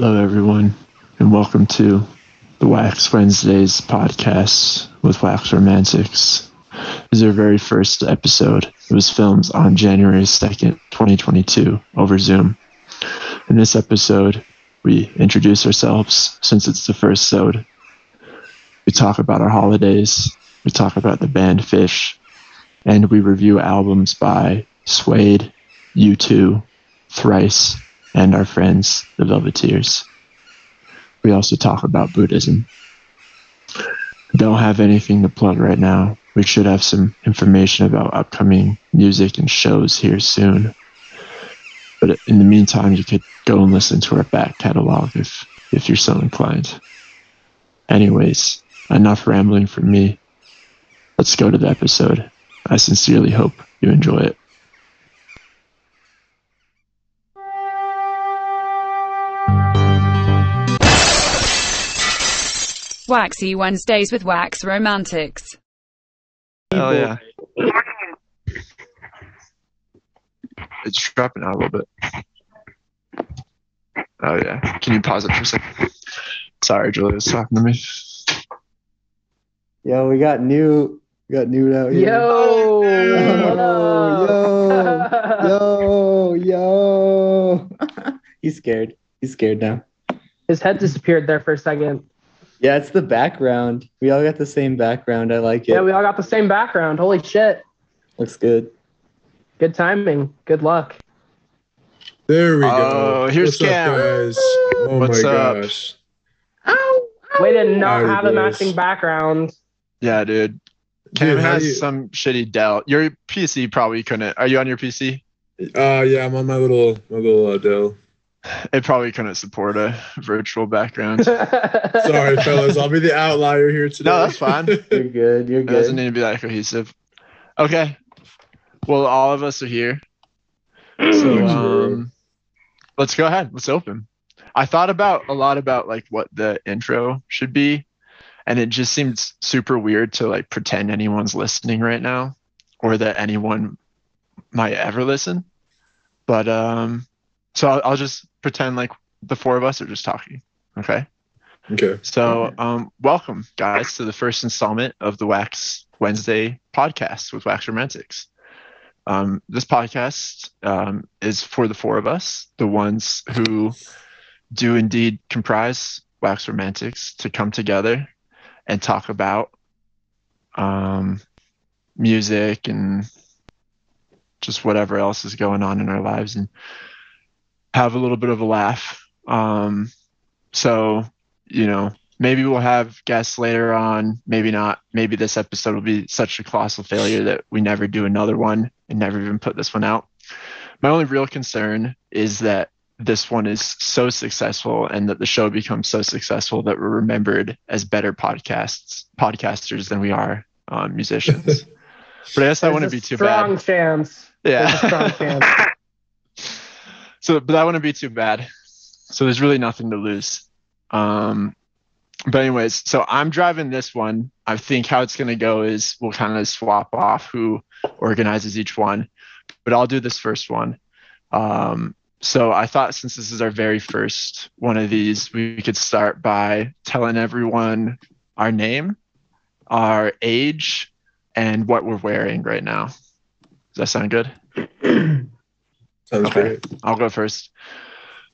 Hello, everyone, and welcome to the Wax Wednesdays podcast with Wax Romantics. This is our very first episode. It was filmed on January 2nd, 2022, over Zoom. In this episode, we introduce ourselves since it's the first episode. We talk about our holidays, we talk about the band Phish, and we review albums by Suede, U2, Thrice, and our friends, the Velveteers. We also talk about Buddhism. Don't have anything to plug right now. We should have some information about upcoming music and shows here soon. But in the meantime, you could go and listen to our back catalog if, if you're so inclined. Anyways, enough rambling from me. Let's go to the episode. I sincerely hope you enjoy it. Waxy Wednesdays with Wax Romantics. Oh, Hell yeah. It's dropping out a little bit. Oh yeah. Can you pause it for a second? Sorry, Julia's talking to me. Yo, we got new, we got new out here. Yo! Yo, yo, yo. He's scared. He's scared now. His head disappeared there for a second. Yeah, it's the background. We all got the same background. I like it. Yeah, we all got the same background. Holy shit. Looks good. Good timing. Good luck. There we go. Oh, here's What's up, Cam. guys? Oh What's my up? gosh. Way to not Howdy, have a matching background. Yeah, dude. Cam Dude, how has you- some shitty Dell. Your PC probably couldn't. Are you on your PC? Uh, yeah, I'm on my little my little uh, Dell. It probably couldn't support a virtual background. Sorry, fellas, I'll be the outlier here today. No, that's fine. You're good. You're It doesn't need to be that cohesive. Okay. Well, all of us are here. So um, let's go ahead. Let's open. I thought about a lot about like what the intro should be, and it just seems super weird to like pretend anyone's listening right now, or that anyone might ever listen. But um, so I'll, I'll just pretend like the four of us are just talking. Okay. okay. So, um, welcome, guys, to the first installment of the Wax Wednesday podcast with Wax Romantics. Um, this podcast um, is for the four of us, the ones who do indeed comprise Wax Romantics, to come together and talk about um, music and just whatever else is going on in our lives and have a little bit of a laugh. Um, so, you know, maybe we'll have guests later on, maybe not. Maybe this episode will be such a colossal failure that we never do another one and never even put this one out. My only real concern is that this one is so successful and that the show becomes so successful that we're remembered as better podcasts podcasters than we are um, musicians. but I guess that wouldn't be too strong bad. chance. There's a strong Yeah. chance. so but that wouldn't be too bad. So there's really nothing to lose. Um but anyways so i'm driving this one. I think how it's going to go is we'll kind of swap off who organizes each one but i'll do this first one. Um so i thought since this is our very first one of these we could start by telling everyone our name our age and what we're wearing right now. Does that sound good Sounds Okay. great. I'll go first.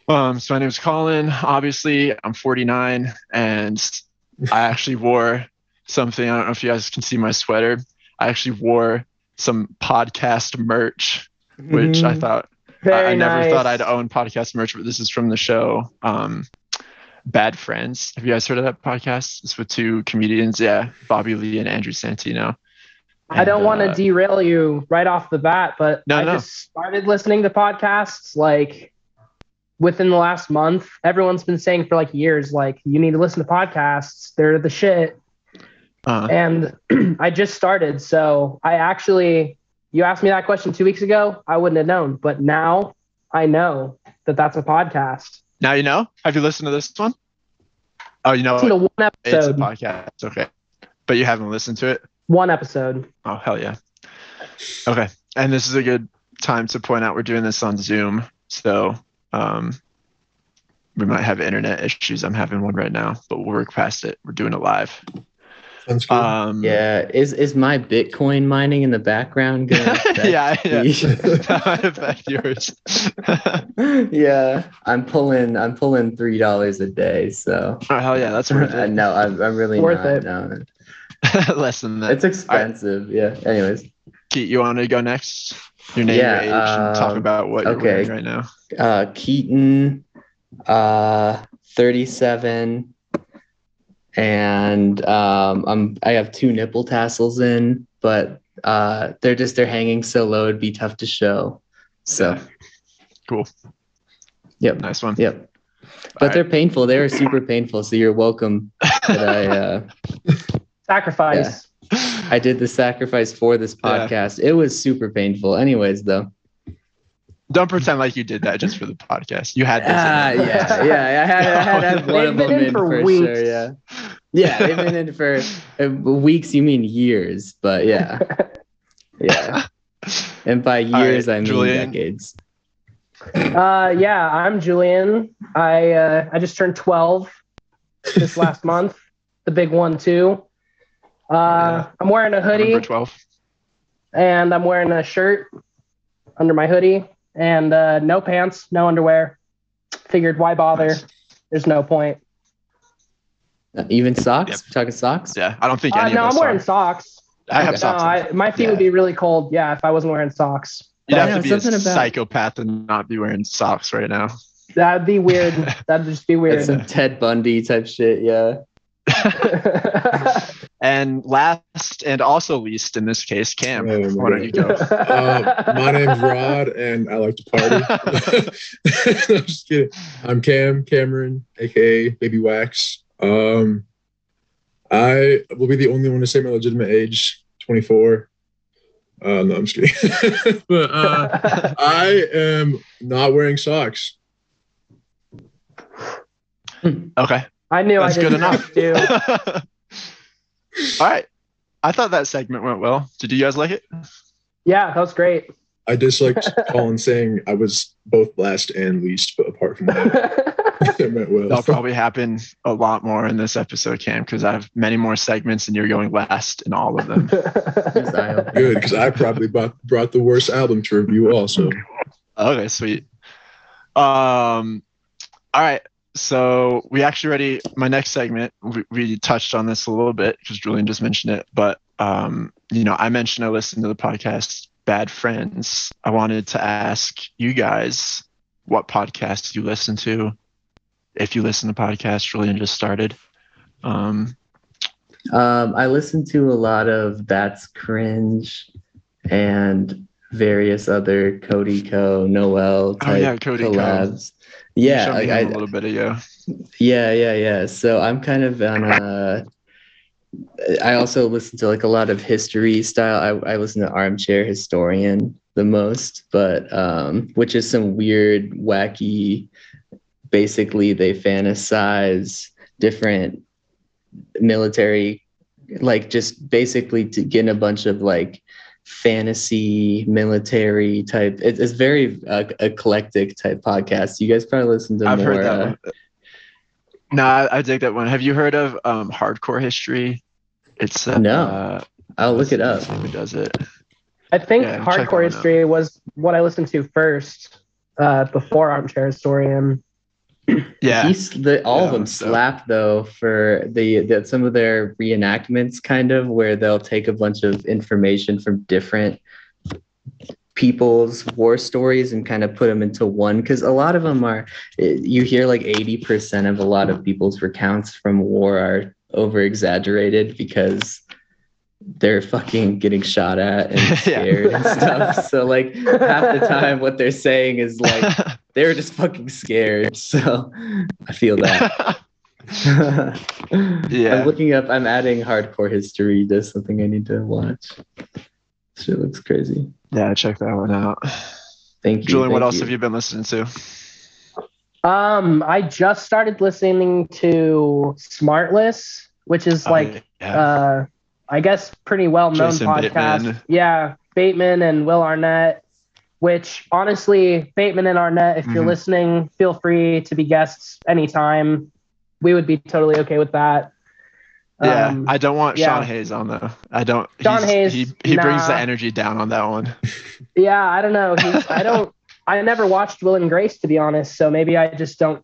Um, so my name is Colin. Obviously, I'm 49, and I actually wore something. I don't know if you guys can see my sweater. I actually wore some podcast merch, which I Mhm. thought Very I, I never nice. thought I'd own podcast merch, but this is from the show um, Bad Friends. Have you guys heard of that podcast? It's with two comedians, yeah, Bobby Lee and Andrew Santino. I don't want to uh, derail you right off the bat, but No, I no. just started listening to podcasts like within the last month. Everyone's been saying for like years, like, you need to listen to podcasts. They're the shit. Uh-huh. And I just started. So I actually, you asked me that question two weeks ago, I wouldn't have known. But now I know that that's a podcast. now you know. Have you listened to this one? Oh, you know Listen to one It's a podcast. Okay. But you haven't listened to it? One episode. Oh, hell yeah. Okay. And this is a good time to point out we're doing this on Zoom. So, um, we might have internet issues. I'm having one right now, but we'll work past it. We're doing it live. Sounds good. Um, Yeah, is is my Bitcoin mining in the background gonna yeah, yeah. that might affect yours. yeah, I'm pulling I'm pulling three dollars a day, so oh hell yeah, that's worth Uh, it. no, I'm, I'm really Worth not, it. No. Less than that. It's expensive. Yeah. Anyways, Keith, you want to go next? Your name, Yeah, your age, and talk um, about what you're okay. right now. uh, Keaton, uh, 37, and um, I'm I have two nipple tassels in, but uh, they're just they're hanging so low it'd be tough to show. So, Yeah. Cool. Yep. Nice one. yep. But All right. they're painful. They are super painful. So you're welcome that I uh, Sacrifice. I did the sacrifice for this Yeah. podcast. It was super painful. Anyways, though. Don't pretend like you did that just for the podcast. You had this. in Ah, yeah, yeah. I had, I had to have one of them in in for for, weeks. sure. Yeah, yeah. They've been in for uh, weeks. You mean years? But yeah, yeah. And by All right, years, I mean Julian. decades. Uh, yeah, I'm Julian. I uh, I just turned 12 this last month, the big one too. Uh, Yeah. I'm wearing a hoodie Number 12. and I'm wearing a shirt under my hoodie and uh, no pants, no underwear. Figured why bother? Nice. There's no point. Uh, even socks. Yep. We're talking socks. Yeah, I don't think Uh, any no, of us I'm wearing are. socks. I have Okay. No, socks. on. I, my feet Yeah. would be really cold. Yeah, if I wasn't wearing socks, You'd I have know, to be a about- psychopath and not be wearing socks right now. that'd be weird. That'd just be That's weird. some Ted Bundy type shit. Yeah. And last and also least in this case, Cam. Oh, my why don't you go? Uh, my name's Rod, and I like to party. I'm just kidding. I'm Cam Cameron, aka Baby Wax. Um, I will be the only one to say my legitimate age, 24. Uh, no, I'm just kidding. but uh, I am not wearing socks. Okay. I knew That's I good didn't enough. Have to. All right. I thought that segment went well. Did you guys like it? Yeah, that was great. I disliked Colin saying I was both last and least, but apart from that, it went well. That'll probably happen a lot more in this episode, Cam, because I have many more segments and you're going last in all of them. Just eye-opening. Good, because I probably brought, brought the worst album to review also. Okay, sweet. Um, all right. So we actually already my next segment. We, we touched on this a little bit because Julian just mentioned it, but um, you know, I mentioned I listened to the podcast Bad Friends. I wanted to ask you guys what podcasts you listen to, if you listen to podcasts. Julian just started. Um, Um, I listen to a lot of That's Cringe and various other Cody Ko, Noel Oh, type yeah, Cody Ko. collabs. you Yeah, showed me like him I, a little bit ago. yeah, yeah, yeah. So I'm kind of on a. I also listen to like a lot of history style. I, I listen to Armchair Historian the most, but um, which is some weird, wacky. Basically, they fantasize different military, like just basically to get in a bunch of like fantasy military type. It, it's very uh, eclectic type podcast. You guys probably listen to I've more. heard that uh, one. No, I, I dig that one. Have you heard of um, Hardcore History? It's uh, No. uh, I'll look it up. Who does it? I think Yeah, Hardcore one out. History was what I listened to first uh, before Armchair Historian. Yeah, He's the, all Yeah, of them so- slap though for the, the some of their reenactments, kind of where they'll take a bunch of information from different people's war stories and kind of put them into one. Because a lot of them are, eh, you hear like eighty percent of a lot of people's recounts from war are over exaggerated because they're fucking getting shot at and Yeah. scared and stuff. So like half the time, what they're saying is like they were just fucking scared. So I feel that. Yeah. I'm looking up, I'm adding hardcore history to something I need to watch. Shit looks crazy. yeah, check that one out. Thank you. Julian, what thank else have you been listening to? Um, I just started listening to Smartless, which is like Uh, yeah. uh I guess pretty well known podcast. Bateman. Yeah, Bateman and Will Arnett. which honestly, Bateman and Arnett, if you're Mhm. listening, feel free to be guests anytime. We would be totally okay with that. Yeah, Um, I don't want yeah. Sean Hayes on though. I don't. Sean Hayes, He he brings the energy down on that one. yeah, I don't know. He's, I don't. I never watched Will and Grace to be honest, so maybe I just don't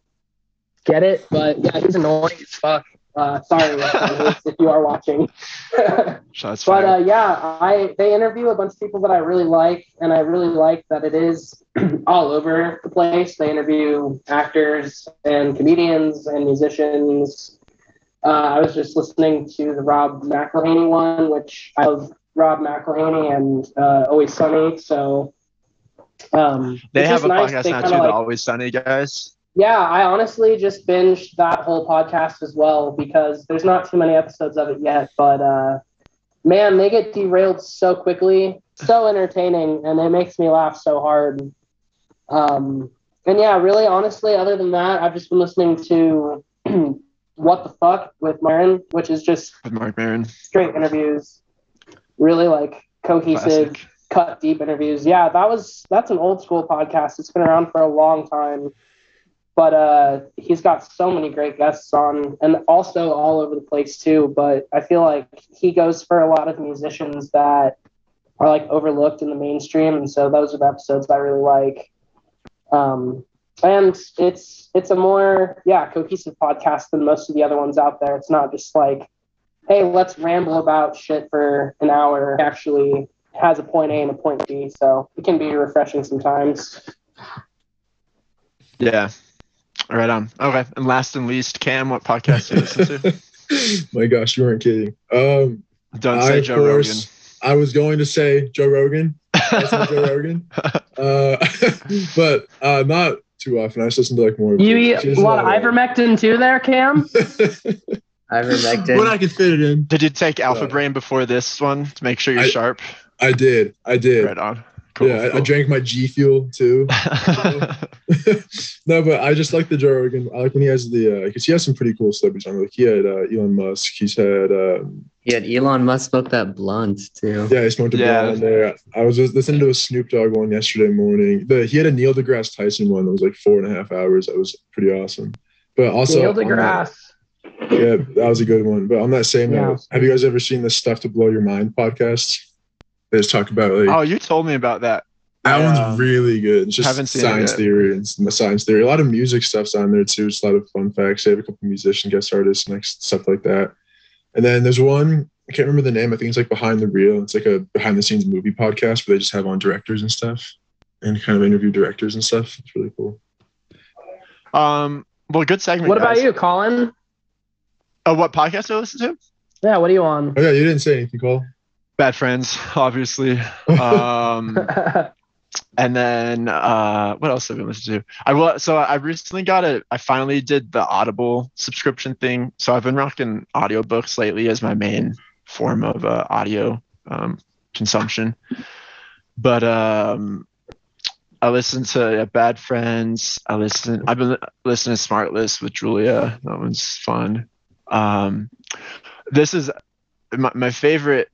get it. But yeah, he's annoying as fuck. Uh, sorry if you are watching. Shots But uh, yeah, I they interview a bunch of people that I really like, and I really like that it is all over the place. They interview actors and comedians and musicians. Uh, I was just listening to the Rob McElhenney one, which I love Rob McElhenney and uh, Always Sunny. So um, they have a nice. podcast now too. The like- Always Sunny guys. Yeah, I honestly just binged that whole podcast as well because there's not too many episodes of it yet. But uh, man, they get derailed so quickly, so entertaining, and it makes me laugh so hard. Um, and yeah, really, honestly, other than that, I've just been listening to What the Fuck with Maron, which is just with Mark Maron. straight interviews, really like cohesive Classic. cut deep interviews. Yeah, that was that's an old school podcast. It's been around for a long time. But uh he's got so many great guests on and also all over the place too. But I feel like he goes for a lot of musicians that are like overlooked in the mainstream and so those are the episodes I really like. Um and it's it's a more yeah cohesive podcast than most of the other ones out there. It's not just like hey, let's ramble about shit for an hour. It actually has a point A and a point B, so it can be refreshing sometimes. Yeah. Right on. Okay. And last and least, Cam, what podcast do you listen to? My gosh, you weren't kidding. Um, Don't I, say of Joe course, I was going to say Joe Rogan. I listen Joe Rogan. Rogan. Uh, but uh, not too often. I just listen to like more. You she eat has a lot of ivermectin too, there, Cam. Ivermectin. when I can fit it in. Did you take Alpha Uh, Brain before this one to make sure you're I- sharp? I did. I did. Right on. Cool. yeah, I, I drank my G Fuel too. no, but I just like the Joe Rogan. I like when he has the because he has some pretty cool celebrities on. Like he had uh, Elon Musk. He's had um, He had Elon Musk smoke that blunt too. yeah, he smoked a Yeah. blunt on there. I was just listening to a Snoop Dogg one yesterday morning. The he had a Neil deGrasse Tyson one that was like four and a half hours. That was pretty awesome. But also Neil on that- deGrasse. yeah, that was a good one. But on that same Yeah. note, have you guys ever seen the Stuff to Blow Your Mind podcast? They just talk about like oh, you told me about that. that I, um, one's really good. It's just haven't seen science yet. theory and s- science theory. A lot of music stuff's on there too. Just a lot of fun facts. They have a couple musician guest artists and like stuff like that. And then there's one I can't remember the name. I think it's like Behind the Reel. It's like a behind the scenes movie podcast where they just have on directors and stuff and kind of interview directors and stuff. It's really cool. Um. Well, good segment. What about guys. you, Colin? Oh, what podcast do I listen to? Yeah, what are you on? Oh yeah, you didn't say anything, Cole. Bad Friends, obviously. Um. and then uh what else have I listened to? I will so I recently got a I finally did the Audible subscription thing. So I've been rocking audiobooks lately as my main form of uh, audio um consumption. But um I listened to uh, Bad Friends. I listen I've been listening to Smartless with Julia. That one's fun. Um this is my, my favorite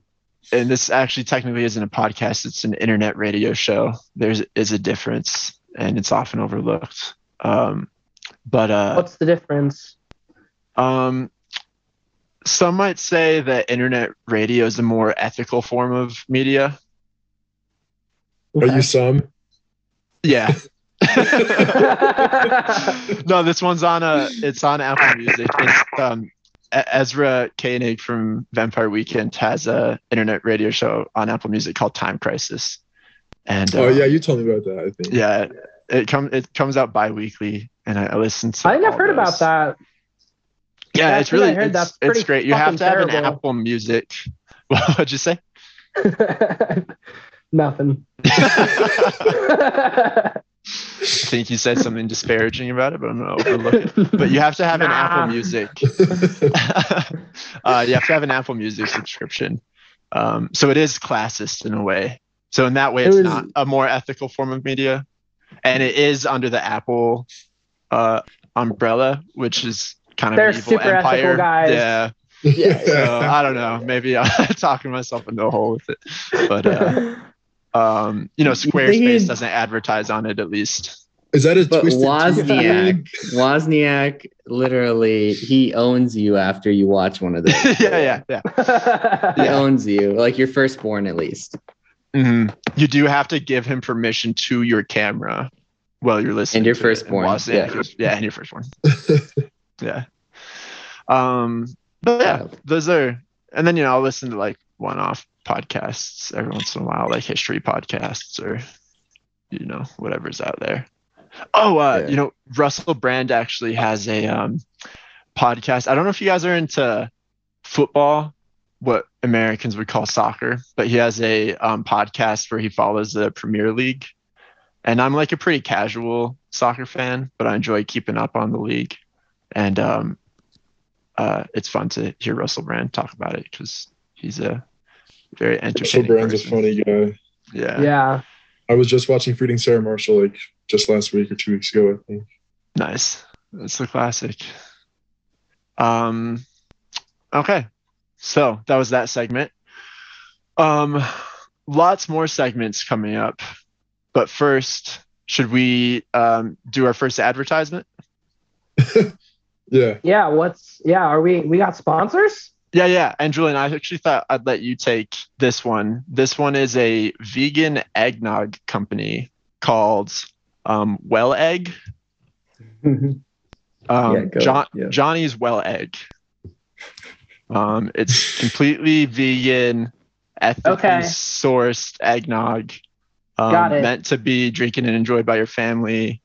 and this actually technically isn't a podcast it's an internet radio show. There's is a difference and it's often overlooked. Um but uh What's the difference? um some might say that internet radio is a more ethical form of media. Are you some? yeah. No this one's on a it's on apple music. It's um Ezra Koenig from Vampire Weekend has a internet radio show on Apple Music called Time Crisis, and Oh uh, yeah, you told me about that. I think. yeah it comes it comes out bi-weekly and i, I listen to I think I've all heard about that. yeah Yeah, it's really heard it's, that's it's pretty great you have fucking to have an apple music what'd you say Nothing. i think you said something disparaging about it but i'm gonna overlook it but you have to have an apple music uh, you have to have an apple music subscription um, so it is classist in a way so in that way It it's was- not a more ethical form of media and it is under the apple uh, umbrella which is kind of They're an evil empire guys. yeah Yeah. so I don't know. Maybe I'm talking myself into a hole with it. But uh, Um, you know, Squarespace he'd- doesn't advertise on it at least. Is that a But twisted Tea Wozniak. Wozniak, literally, he owns you after you watch one of those. yeah, yeah, yeah. He owns you, like your firstborn at least. Mhm. You do have to give him permission to your camera while you're listening. And your to it. firstborn, Wozniak yeah. is- yeah, and your firstborn. yeah. Um, but yeah, those are, and then you know I'll listen to like one-off podcasts every once in a while, like history podcasts or you know whatever's out there. Oh, uh, Yeah. you know Russell Brand actually has a um, podcast. I don't know if you guys are into football, what Americans would call soccer, but he has a um, podcast where he follows the Premier League. And I'm like a pretty casual soccer fan, but I enjoy keeping up on the league. And um, uh, it's fun to hear Russell Brand talk about it because he's a very Russell entertaining Brand's a person. funny guy. Yeah. yeah. I was just watching Forgetting Sarah Marshall like just last week or two weeks ago, I think. Nice. That's a classic. Um, okay. So that was that segment. Um, lots more segments coming up. But first, should we um, do our first advertisement? Yeah. Yeah. What's yeah? Are we we got sponsors? Yeah, yeah. And Julian, I actually thought I'd let you take this one. This one is a vegan eggnog company called um, Well Egg. Um, Yeah, go- John, yeah. Johnny's Well Egg. Um, it's completely vegan, ethically Okay. sourced eggnog. Um, Got it. Meant to be drinking and enjoyed by your family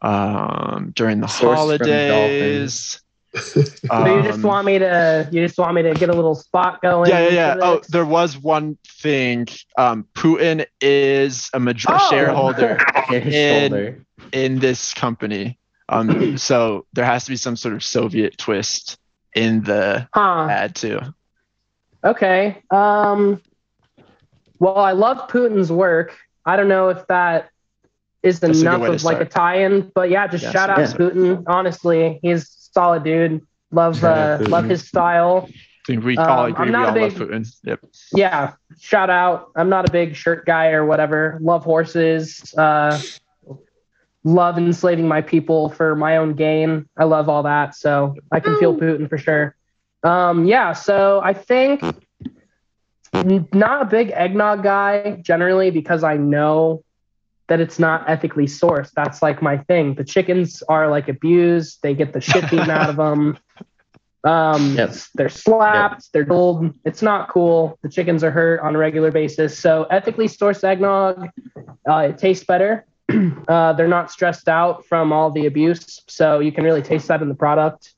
um, during the Sourced from holidays. So you just Um, want me to you just want me to get a little spot going? yeah, yeah, yeah. Oh, there was one thing. Um, Putin is a major Oh. shareholder His And- shoulder. in this company. Um, so there has to be some sort of Soviet twist in the Huh. ad too. Okay. Um. Well, I love Putin's work. I don't know if that is That's enough way to of like a tie-in, but yeah, just Yes. shout out Yeah. to Putin. Honestly, he's a solid dude. Love Shout uh, out love his style. I think we all Um, agree I'm we not a all love big- Putin. Yep. Yeah, shout out. I'm not a big shirt guy or whatever. Love horses. Uh, love enslaving my people for my own gain. I love all that. So I can feel Putin for sure. Um, yeah, so I think not a big eggnog guy generally because I know that it's not ethically sourced. That's like my thing. The chickens are like abused. They get the shit beaten out of them. Um, Yep. they're slapped. They're told it's not cool. The chickens are hurt on a regular basis. So ethically sourced eggnog, uh, it tastes better. uh, they're not stressed out from all the abuse, so you can really taste that in the product.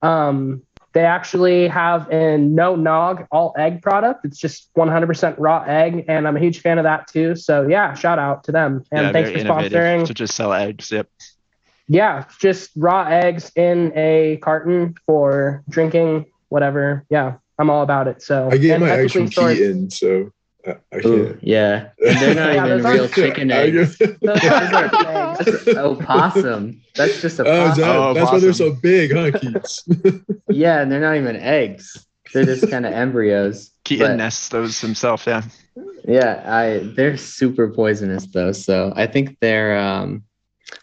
Um, they actually have a no nog all egg product. It's just 100% raw egg, and I'm a huge fan of that too. So yeah, shout out to them and yeah, thanks for innovative sponsoring. to just sell eggs. Yep. Yeah, just raw eggs in a carton for drinking, whatever. Yeah, I'm all about it. So I get my eggs ethically from Keaton, so I, I Ooh, yeah. And they're not Yeah, even real chicken I eggs. get- Those aren't eggs. That's oh, possum. That's just a Oh, possum. that, Oh, that's why they're so big, huh, Keats? Yeah, and they're not even eggs. They're just kind of embryos. Keaton But- nests those himself. Yeah. Yeah, I they're super poisonous though. So I think they're um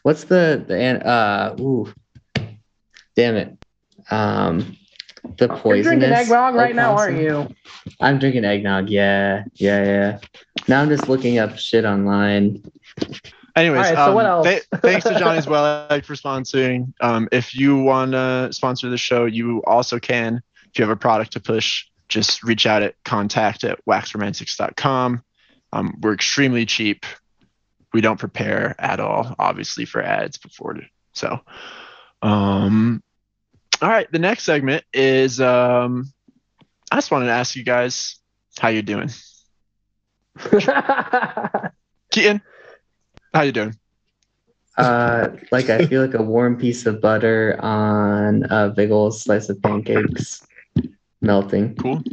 what's the the an- uh ooh damn it. Um the You're poisonous drinking eggnog right now, aren't you? I'm drinking eggnog, yeah, yeah, yeah. Now I'm just looking up shit online. Anyways, All right, so um, what else? th- thanks to Johnny's Well Egg for sponsoring. Um, if you want to sponsor the show, you also can. If you have a product to push, just reach out at contact at waxromantics.com. Um, we're extremely cheap. We don't prepare at all, obviously, for ads before. So, um, all right. The next segment is um, I just wanted to ask you guys how you doing. Keaton, how you doing? Uh like I feel like a warm piece of butter on a big old slice of pancakes melting. Cool.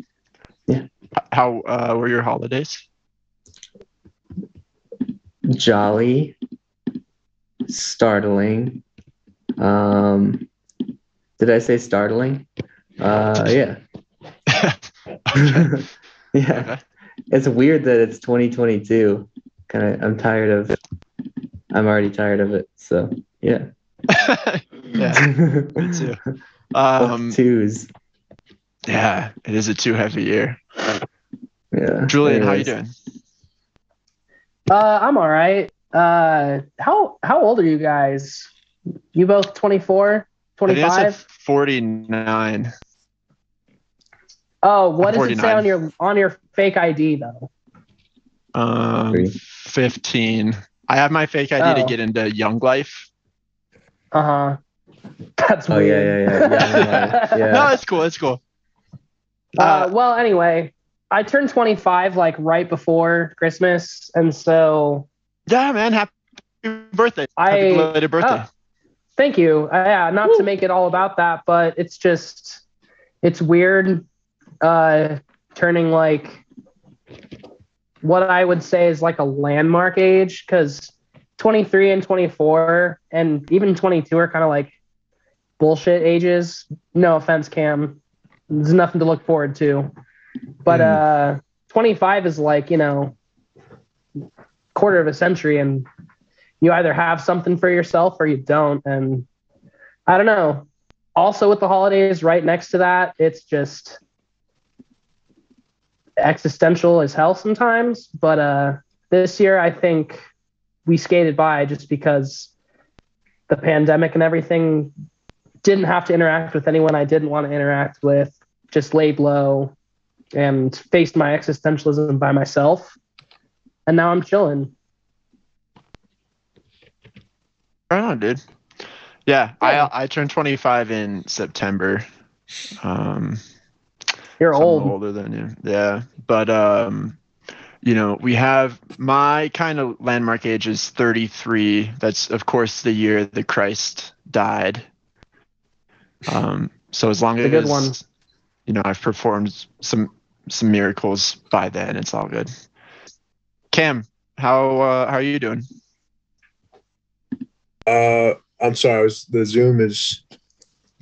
Yeah. How uh, were your holidays? jolly, startling. Um, did I say startling? Uh, yeah, yeah. Okay. it's weird that it's 2022. Kind of, I'm tired of. I'm already tired of it. So yeah. yeah, me too. Um, twos. yeah, it is a too heavy year. Yeah. Julian, how you doing? Uh, I'm all right. Uh, how how old are you guys? You both 24, I think I said 25? 49. Oh, what I'm does it say on your on your fake ID though? Um, 15. I have my fake ID Oh. to get into Young Life. Uh huh. That's Oh yeah, yeah, weird. yeah, yeah. yeah, No, yeah. it's cool. It's cool. Uh, Uh, well, anyway, I turned 25 like right before Christmas, and so yeah, man. Happy birthday. I- happy belated birthday. oh. Thank you. Uh, yeah, not to make it all about that, but it's just it's weird uh turning like what I would say is like a landmark age because 23 and 24 and even 22 are kind of like bullshit ages. No offense, Cam. There's nothing to look forward to. But uh 25 is like, you know, quarter of a century and you either have something for yourself or you don't and I don't know. Also with the holidays right next to that, it's just existential as hell sometimes, but uh this year I think we skated by just because the pandemic and everything didn't have to interact with anyone I didn't want to interact with, just laid low and faced my existentialism by myself. And now I'm chilling. Right on, dude. Yeah, Yeah. I I turned 25 in September. Um, You're old. older than you. Yeah, but um, you know, we have my kind of landmark age is 33. That's of course the year the Christ died. Um, so as long as good one. you know I've performed some some miracles by then, it's all good. Cam, how uh, how are you doing? Uh, I'm sorry. Was, the Zoom is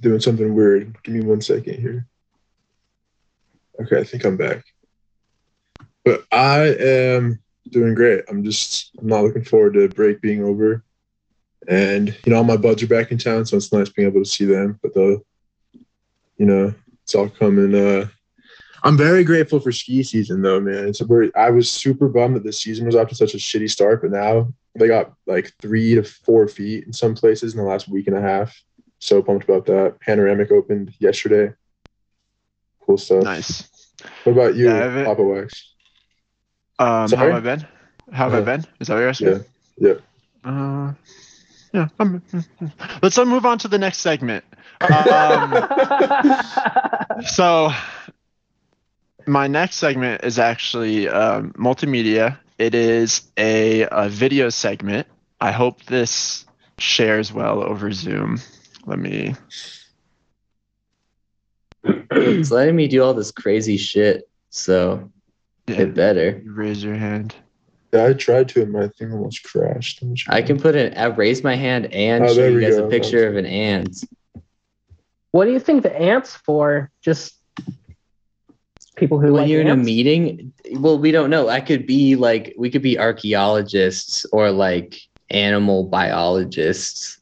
doing something weird. Give me one second here. Okay, I think I'm back. But I am doing great. I'm just I'm not looking forward to break being over, and you know all my buds are back in town, so it's nice being able to see them. But the, you know, it's all coming. Uh, I'm very grateful for ski season though, man. It's where I was super bummed that this season was off to such a shitty start, but now they got like three to four feet in some places in the last week and a half. So pumped about that. Panoramic opened yesterday. Cool stuff. Nice. What about you, Yeah, I Papa Wax? Um, how have I been? How have I been? Is that what you're asking? Yeah, yeah. Uh, yeah. I'm, let's uh, move on to the next segment. Um, so, my next segment is actually um, multimedia. It is a, a video segment. I hope this shares well over Zoom. Let me. It's letting me do all this crazy shit, so Yeah, it better. you raise your hand. Yeah, I tried to, and my thing almost crashed. I'm just- I can put an. I raise my hand and Oh, show you guys go. a picture of an ant. what do you think the ants for? Just people who when like you're in a meeting, well, we don't know. I could be like, we could be archaeologists or like animal biologists,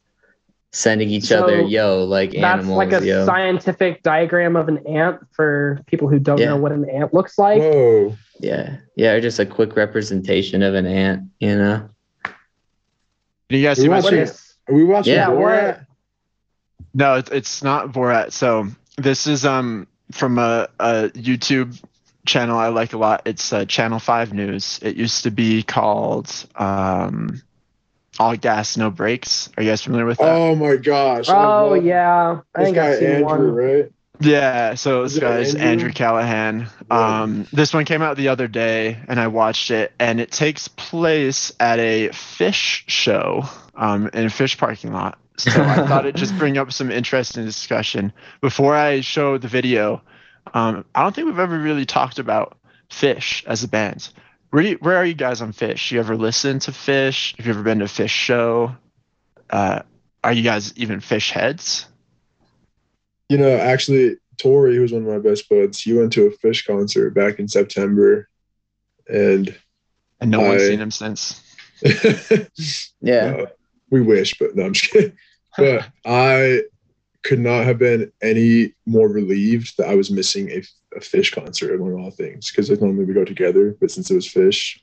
sending each So, other, yo, like That's animals, like a yo. scientific diagram of an ant for people who don't Yeah. know what an ant looks like. Whoa. Yeah, yeah, or just a quick representation of an ant, you know. Can you guys We see my watched What screen? is- Are we watching Yeah, Borat? No, it's it's not Borat. So this is um from a, a YouTube channel I like a lot. It's uh, Channel Five News. It used to be called um, All Gas No Brakes. Are you guys familiar with that? Oh my gosh. Oh love yeah, I This think guy I've seen Andrew, one. right? Yeah, so this Is guy's Andrew? Andrew Callaghan. Yeah. Um, this one came out the other day, and I watched it, and it takes place at a Phish show um, in a Phish parking lot. So I thought it'd just bring up some interesting discussion. Before I show the video, um, I don't think we've ever really talked about Phish as a band. Where, you, where are you guys on Phish? You ever listened to Phish? Have you ever been to a Phish show? Uh, are you guys even Phish heads? You know, actually, Tori, who's one of my best buds, he went to a Phish concert back in September. and And no one's seen him since. Yeah. Uh, we wish, but no, I'm just kidding. But I could not have been any more relieved that I was missing a, a Phish concert among all things because normally we go together, but since it was Phish,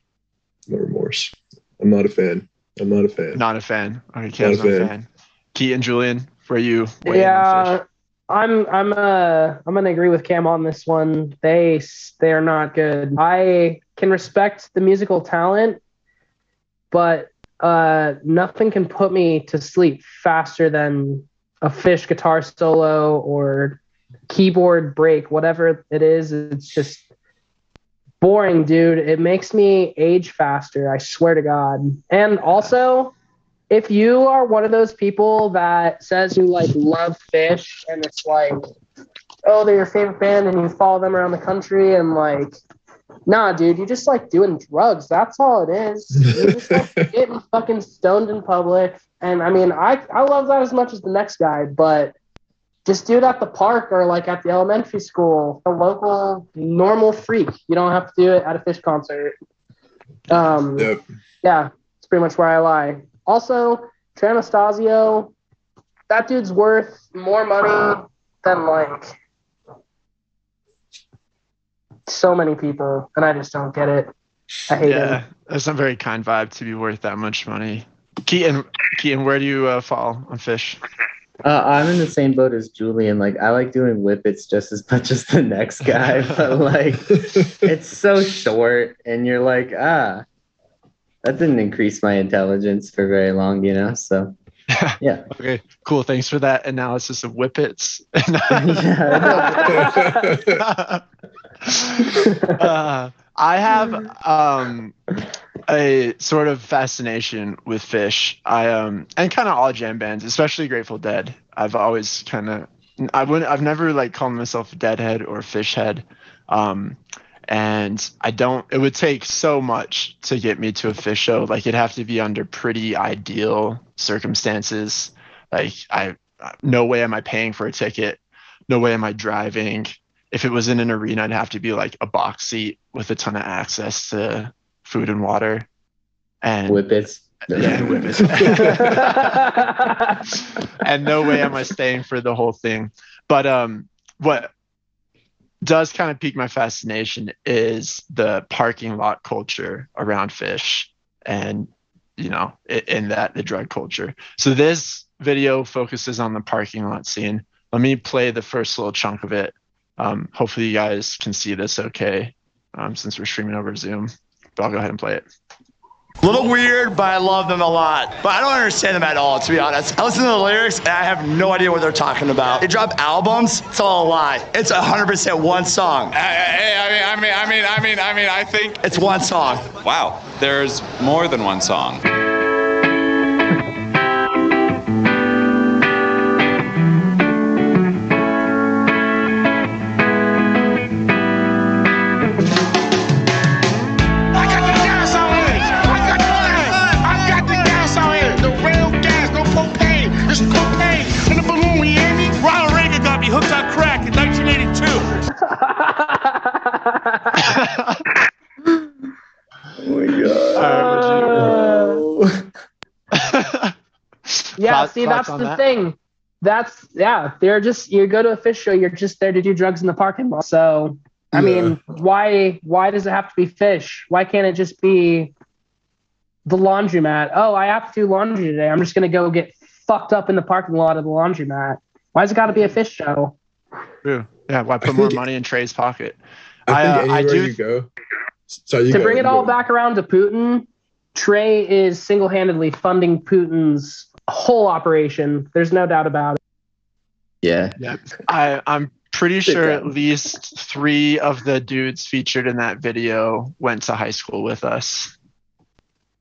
no remorse. I'm not a fan. I'm not a fan. Not a fan. Okay, Cam's Not not a a fan. fan. Keaton, Julian, where you? Yeah, I'm I'm uh I'm gonna agree with Cam on this one. They they're not good. I can respect the musical talent, but uh nothing can put me to sleep faster than a Phish guitar solo or keyboard break, whatever it is. It's just boring, dude. It makes me age faster. I swear to God. And also, if you are one of those people that says you like love Phish and it's like oh they're your favorite band and you follow them around the country and like nah dude you're just like doing drugs. That's all it is. You just like getting fucking stoned in public. And i mean i i love that as much as the next guy but just do it at the park or like at the elementary school a local normal freak. You don't have to do it at a Phish concert. Um Yep. yeah, it's pretty much where I lie. Also, Trey Anastasio, that dude's worth more money than like so many people, and I just don't get it. I hate it. Yeah, him. that's not a very kind vibe to be worth that much money. Keaton, Keaton, where do you uh, fall on Phish? Uh, I'm in the same boat as Julian. Like I like doing whippets just as much as the next guy, but like it's so short and you're like, ah, that didn't increase my intelligence for very long, you know? So yeah. okay, cool. Thanks for that analysis of whippets. yeah. uh, I have um, a sort of fascination with Phish. I um and kind of all jam bands, especially Grateful Dead. I've always kind of I wouldn't I've never like called myself a deadhead or a Phish head. Um, and I don't. It would take so much to get me to a Phish show. Like it'd have to be under pretty ideal circumstances. Like I, no way am I paying for a ticket. No way am I driving. If it was in an arena, I'd have to be like a box seat with a ton of access to food and water. And Whippets. yeah, whippets. and no way am I staying for the whole thing. But um, what does kind of pique my fascination is the parking lot culture around Phish, and you know, in that the drug culture. So this video focuses on the parking lot scene. Let me play the first little chunk of it. Um, hopefully, you guys can see this okay, um, since we're streaming over Zoom. But I'll go ahead and play it. A little weird, but I love them a lot. But I don't understand them at all, to be honest. I listen to the lyrics and I have no idea what they're talking about. They drop albums, it's all a lie. It's 100% one song. Hey, I mean, I mean, I mean, I mean, I mean, I think. It's one song. Wow, there's more than one song. Reagan got me hooked on crack in 1982. Oh my god. Alright, yeah, Thoughts- see, that's the that? thing. That's yeah. They're just you go to a Phish show. You're just there to do drugs in the parking lot. So I Yeah. mean, why why does it have to be Phish? Why can't it just be the laundromat? Oh, I have to do laundry today. I'm just gonna go get fucked up in the parking lot of the laundromat. Why's it got to be a Phish show? True. Yeah, why put I more think- money in Trey's pocket? I think I, uh, I do- you go. Sorry, you to go, bring you it all go. back around to Putin, Trey is single-handedly funding Putin's whole operation. There's no doubt about it. Yeah. yeah. I, I'm pretty sure at least three of the dudes featured in that video went to high school with us.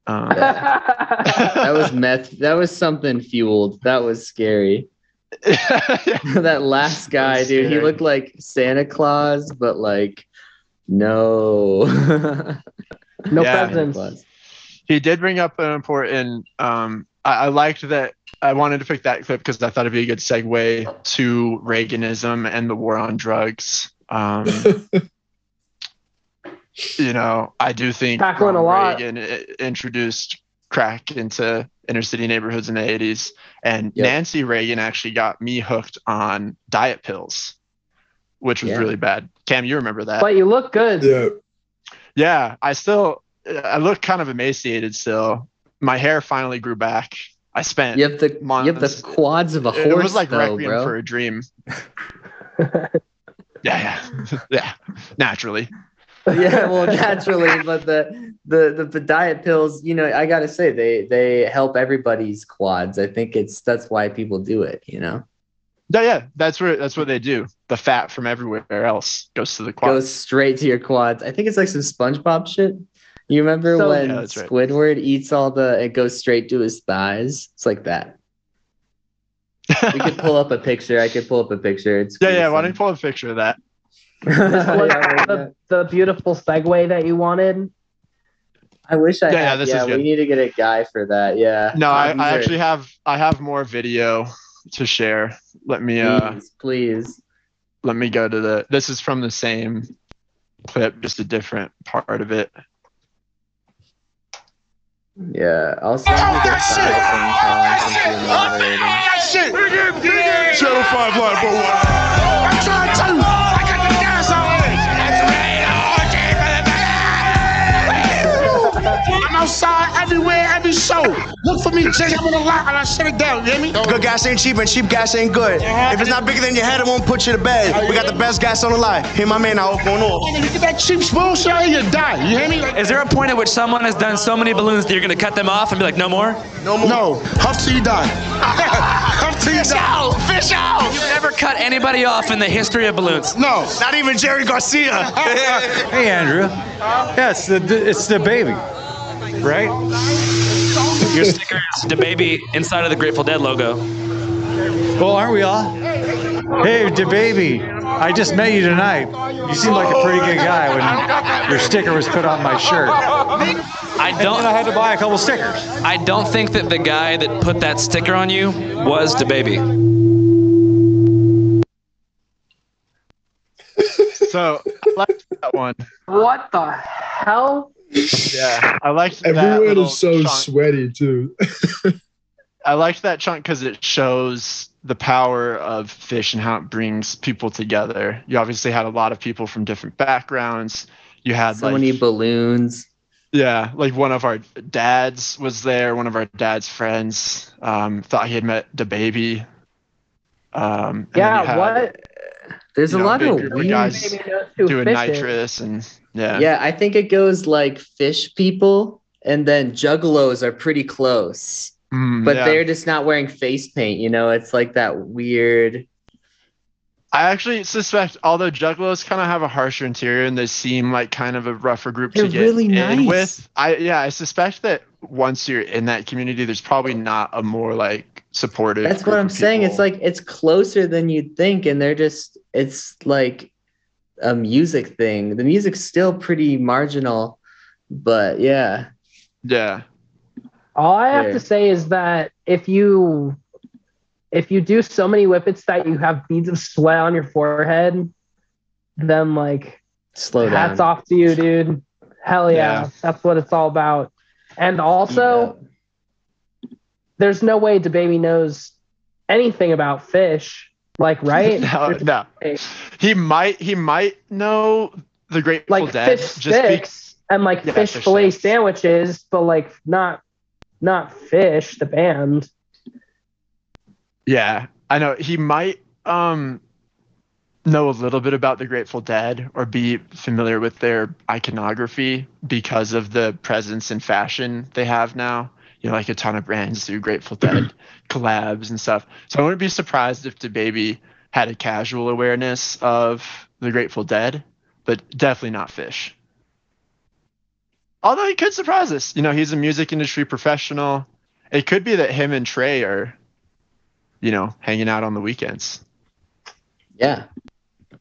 Um, That was meth. That was something fueled. That was scary. that last guy, dude, he looked like Santa Claus, but like, no. no Yeah. Claus. he did bring up an important. Um, I, I liked that. I wanted to pick that clip because I thought it'd be a good segue to Reaganism and the war on drugs. Um, you know, I do think Tackling a lot. Reagan introduced crack into inner city neighborhoods in the 80s. And Yep. Nancy Reagan actually got me hooked on diet pills, which was Yeah. really bad. Cam, you remember that? But you look good. Yeah. yeah, I still, I look kind of emaciated still. My hair finally grew back. I spent, You have the you have the quads of a horse, it was like though, Requiem bro. for a Dream. yeah, yeah, yeah, naturally. Yeah, well, naturally, but the, the the the diet pills, you know, I gotta say they they help everybody's quads. I think it's that's why people do it. You know, Yeah, yeah, that's where that's what they do. The fat from everywhere else goes to the quad. goes straight to your quads. I think it's like some SpongeBob shit. You remember So- when Yeah, right. Squidward eats all the it goes straight to his thighs? It's like that. We could pull up a picture. I could pull up a picture. It's yeah, yeah. Why don't you pull a picture of that? yeah, the, the, beautiful segue that you wanted. I wish I yeah, had. Yeah, this yeah, is we need to get a guy for that. Yeah. No, I, I, actually have I have more video to share. Let me uh, please, uh please. Let me go to the this is from the same clip, just a different part of it. Yeah, I'll send you this. Channel 5 Live 01. Outside everywhere, every show. Look for me, Jay. I'm on the lot and I shut it down. You hear me? Good gas ain't cheap and cheap gas ain't good. If it's not bigger than your head, it won't put you to bed. We got the best gas on the line. Hear my man out going off. Nigga, You get that cheap bullshit out here, you die. You hear me? Like, Is there a point at which someone has done so many balloons that you're going to cut them off and be like, no more? No more. no, huff till you die. huff till you die. Fish out! You've never cut anybody off in the history of balloons. No. Not even Jerry Garcia. Hey, Andrew. Yeah, it's the it's the baby, right? Your sticker is the baby inside of the Grateful Dead logo. Well, aren't we all? Hey, the baby. I just met you tonight. You seem like a pretty good guy when your sticker was put on my shirt. And I then I don't. had to buy a couple stickers. I don't think that the guy that put that sticker on you was the baby. So I liked that one. What the hell? Yeah, I liked that Everyone little is so chunk. sweaty too. I liked that chunk because it shows the power of Phish and how it brings people together. You obviously had a lot of people from different backgrounds. You had So like many balloons. Yeah, like one of our dads was there. One of our dad's friends um, thought he had met the baby. Um, and then you Yeah, had, what? There's you a know, lot of group weird. guys Maybe knows doing Phish nitrous and yeah, Yeah, I think it goes like Phish people, and then juggalos are pretty close, Mm, but yeah. they're just not wearing face paint. You know, it's like that weird. I actually suspect, although juggalos kind of have a harsher interior and they seem like kind of a rougher group They're to get really in nice. with, I yeah, I suspect that once you're in that community, there's probably not a more like supportive. That's what I'm of saying. It's like it's closer than you'd think, and they're just. It's like a music thing. The music's still pretty marginal, but yeah. yeah, All I have There. to say is that if you if you do so many whippets that you have beads of sweat on your forehead, then like Slow down. hats off to you, dude. Hell yeah, Yeah. that's what it's all about. And also, there's no way DaBaby knows anything about Phish. Like, right? no, no. He might he might know the Grateful like Dead fish just be- sticks and like Yeah, fish fish fillet sticks. sandwiches, but like not not Phish. The band. Yeah, I know he might um know a little bit about the Grateful Dead or be familiar with their iconography because of the presence and fashion they have now. You know, like a ton of brands do Grateful Dead collabs and stuff. So I wouldn't be surprised if DaBaby had a casual awareness of the Grateful Dead, but definitely not Phish. Although he could surprise us. You know, he's a music industry professional. It could be that him and Trey are you know, hanging out on the weekends. Yeah.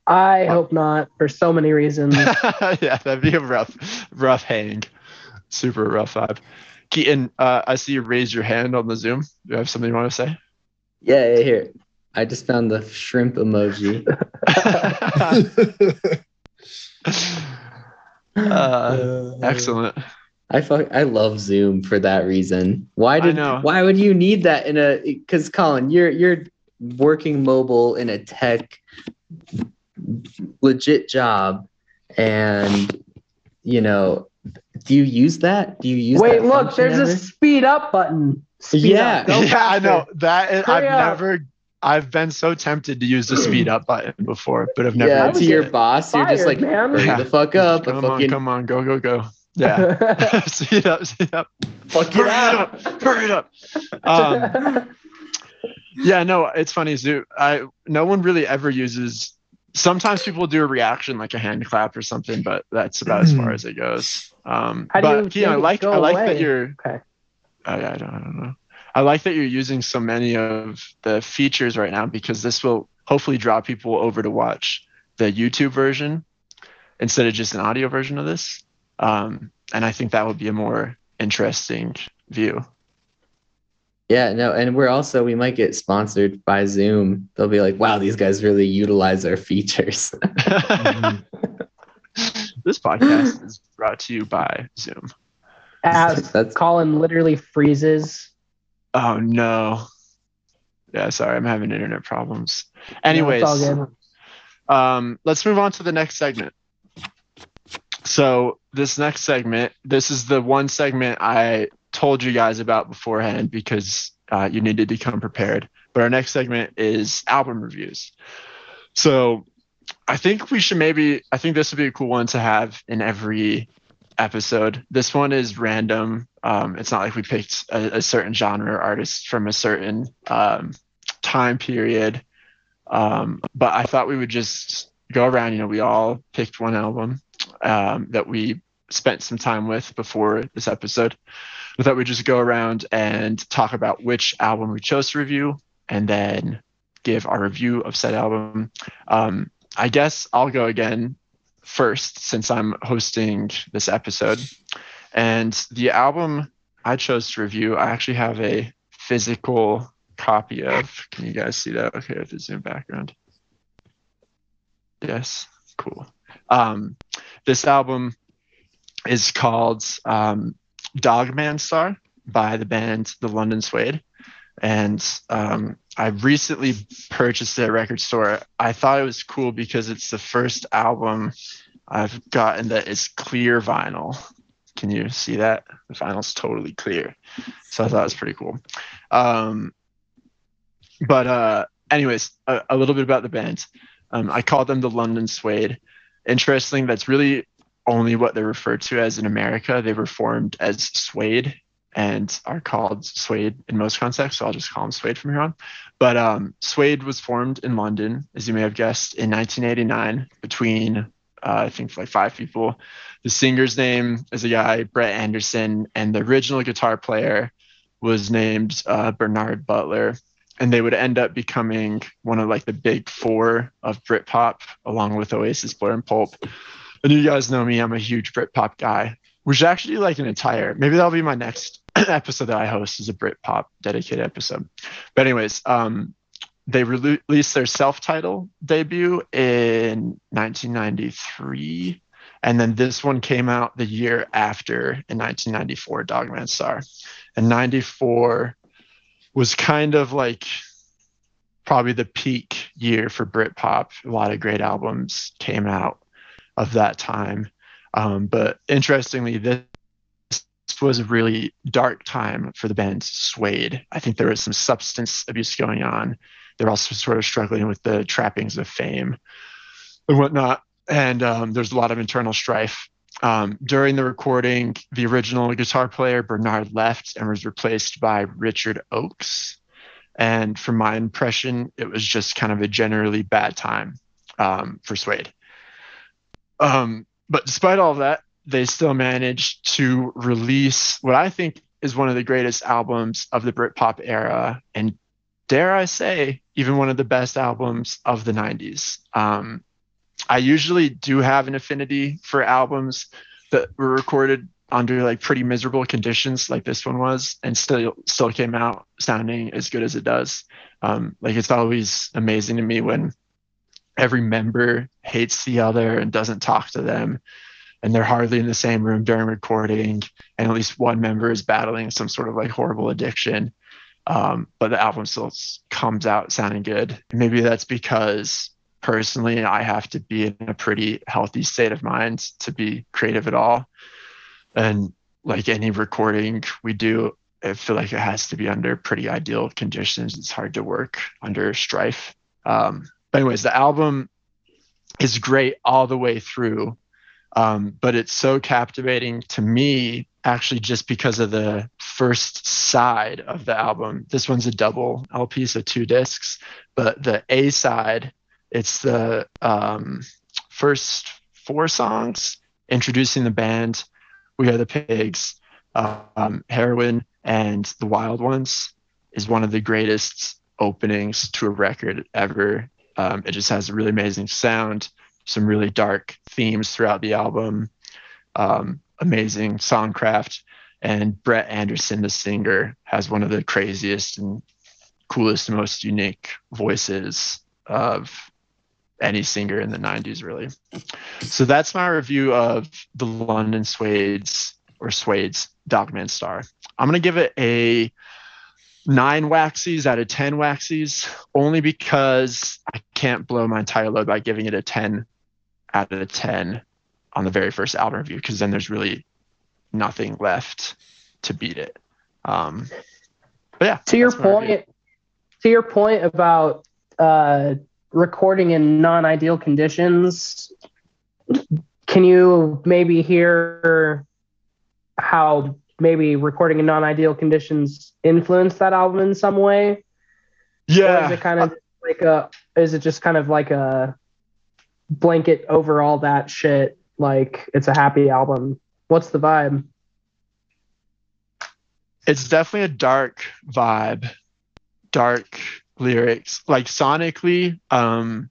I hope not for so many reasons. yeah, that'd be a rough, rough hang. Super rough vibe. Keaton, uh, I see you raise your hand on the Zoom. Do you have something you want to say? Yeah, yeah, here. I just found the shrimp emoji. Uh, excellent. I fuck, I love Zoom for that reason. Why did why would you need that in a because Colin, you're you're working mobile in a tech legit job and you know do you use that? Do you use Wait, that look, function there's a speed up button. Speed Yeah. up. Yeah, I know that. is- I've up. never. I've been so tempted to use the speed up button before, but I've never. yeah, used to your it. boss, you're just like man. hurry Yeah. the fuck up, Come on, fucking come on, go, go, go. Yeah, speed up, speed up. fuck Hurry it up. up, hurry it up. Um, yeah, no, it's funny. Zoo. I no one really ever uses. Sometimes people do a reaction like a hand clap or something, but that's about as far as it goes. Um, How do you but Keon, I like go I like that you're. Okay. I, I don't, I don't know. I like that you're using so many of the features right now because this will hopefully draw people over to watch the YouTube version instead of just an audio version of this. Um, and I think that would be a more interesting view. Yeah, no, and we're also we might get sponsored by Zoom. They'll be like, "Wow, these guys really utilize our features." this podcast is brought to you by Zoom. As That's- Colin literally freezes. Oh no. Yeah, sorry, I'm having internet problems. Anyways, all good. um, let's move on to the next segment. So this next segment, this is the one segment I told you guys about beforehand because uh, you needed to come prepared. But our next segment is album reviews. So I think we should maybe, I think this would be a cool one to have in every episode. This one is random. Um, it's not like we picked a, a certain genre or artist from a certain um, time period. Um, but I thought we would just go around. You know, we all picked one album um, that we spent some time with before this episode. We thought we'd just go around and talk about which album we chose to review and then give our review of said album. Um, I guess I'll go again first since I'm hosting this episode. And the album I chose to review, I actually have a physical copy of. Can you guys see that? Okay, with the Zoom background. Yes, cool. Um, this album is called um, Dog Man Star by the band The London Suede. And um, I recently purchased it at record store. I thought it was cool because it's the first album I've gotten that is clear vinyl. Can you see that? The vinyl's totally clear. So I thought it was pretty cool. Um, but uh, anyways, a, a little bit about the band. Um, I call them the London Suede. Interesting, that's really only what they're referred to as in America. They were formed as Suede and are called Suede in most contexts. So I'll just call them Suede from here on. But um, Suede was formed in London, as you may have guessed, in 1989 between, uh, I think, like five people. The singer's name is a guy, Brett Anderson, and the original guitar player was named uh, Bernard Butler. And they would end up becoming one of like the big four of Britpop, along with Oasis, Blur, and Pulp. And you guys know me, I'm a huge Britpop guy. We should actually like an entire, maybe that'll be my next episode that I host is a Britpop dedicated episode. But anyways, um, they released their self-title debut in 1993, and then this one came out the year after in 1994, Dog Man Star. And 94 was kind of like probably the peak year for Britpop. A lot of great albums came out of that time. Um, but interestingly, this was a really dark time for the band Suede. I think there was some substance abuse going on. They're also sort of struggling with the trappings of fame and whatnot. And um, there's a lot of internal strife. Um, during the recording, the original guitar player Bernard left and was replaced by Richard Oakes. And from my impression, it was just kind of a generally bad time um, for Suede. Um, but despite all of that, they still managed to release what I think is one of the greatest albums of the Britpop era, and dare I say, even one of the best albums of the 90s. Um, I usually do have an affinity for albums that were recorded under like pretty miserable conditions, like this one was, and still still came out sounding as good as it does. Um, like it's always amazing to me when every member hates the other and doesn't talk to them and they're hardly in the same room during recording, and at least one member is battling some sort of like horrible addiction. Um, but the album still comes out sounding good. Maybe that's because personally I have to be in a pretty healthy state of mind to be creative at all. And like any recording we do, I feel like it has to be under pretty ideal conditions. It's hard to work under strife. Um, but anyways, the album is great all the way through, um, but it's so captivating to me actually just because of the first side of the album. This one's a double LP, so two discs, but the A side, it's the um, first four songs introducing the band. We Are the Pigs, um, Heroin, and The Wild Ones is one of the greatest openings to a record ever. Um, it just has a really amazing sound, some really dark themes throughout the album, um, amazing songcraft. And Brett Anderson, the singer, has one of the craziest and coolest, and most unique voices of any singer in the 90s, really. So that's my review of the London Suede's or Suede's Dog Man Star. I'm going to give it a nine waxies out of 10 waxies only because I can't blow my entire load by giving it a 10 out of 10 on the very first album review because then there's really nothing left to beat it. Um, but yeah, to your that's my review. point to your point about uh, recording in non-ideal conditions can you maybe hear how maybe recording in non-ideal conditions influenced that album in some way or Yeah, is it kind of like a is it just kind of like a blanket over all that shit like it's a happy album. What's the vibe? It's definitely a dark vibe dark lyrics like sonically um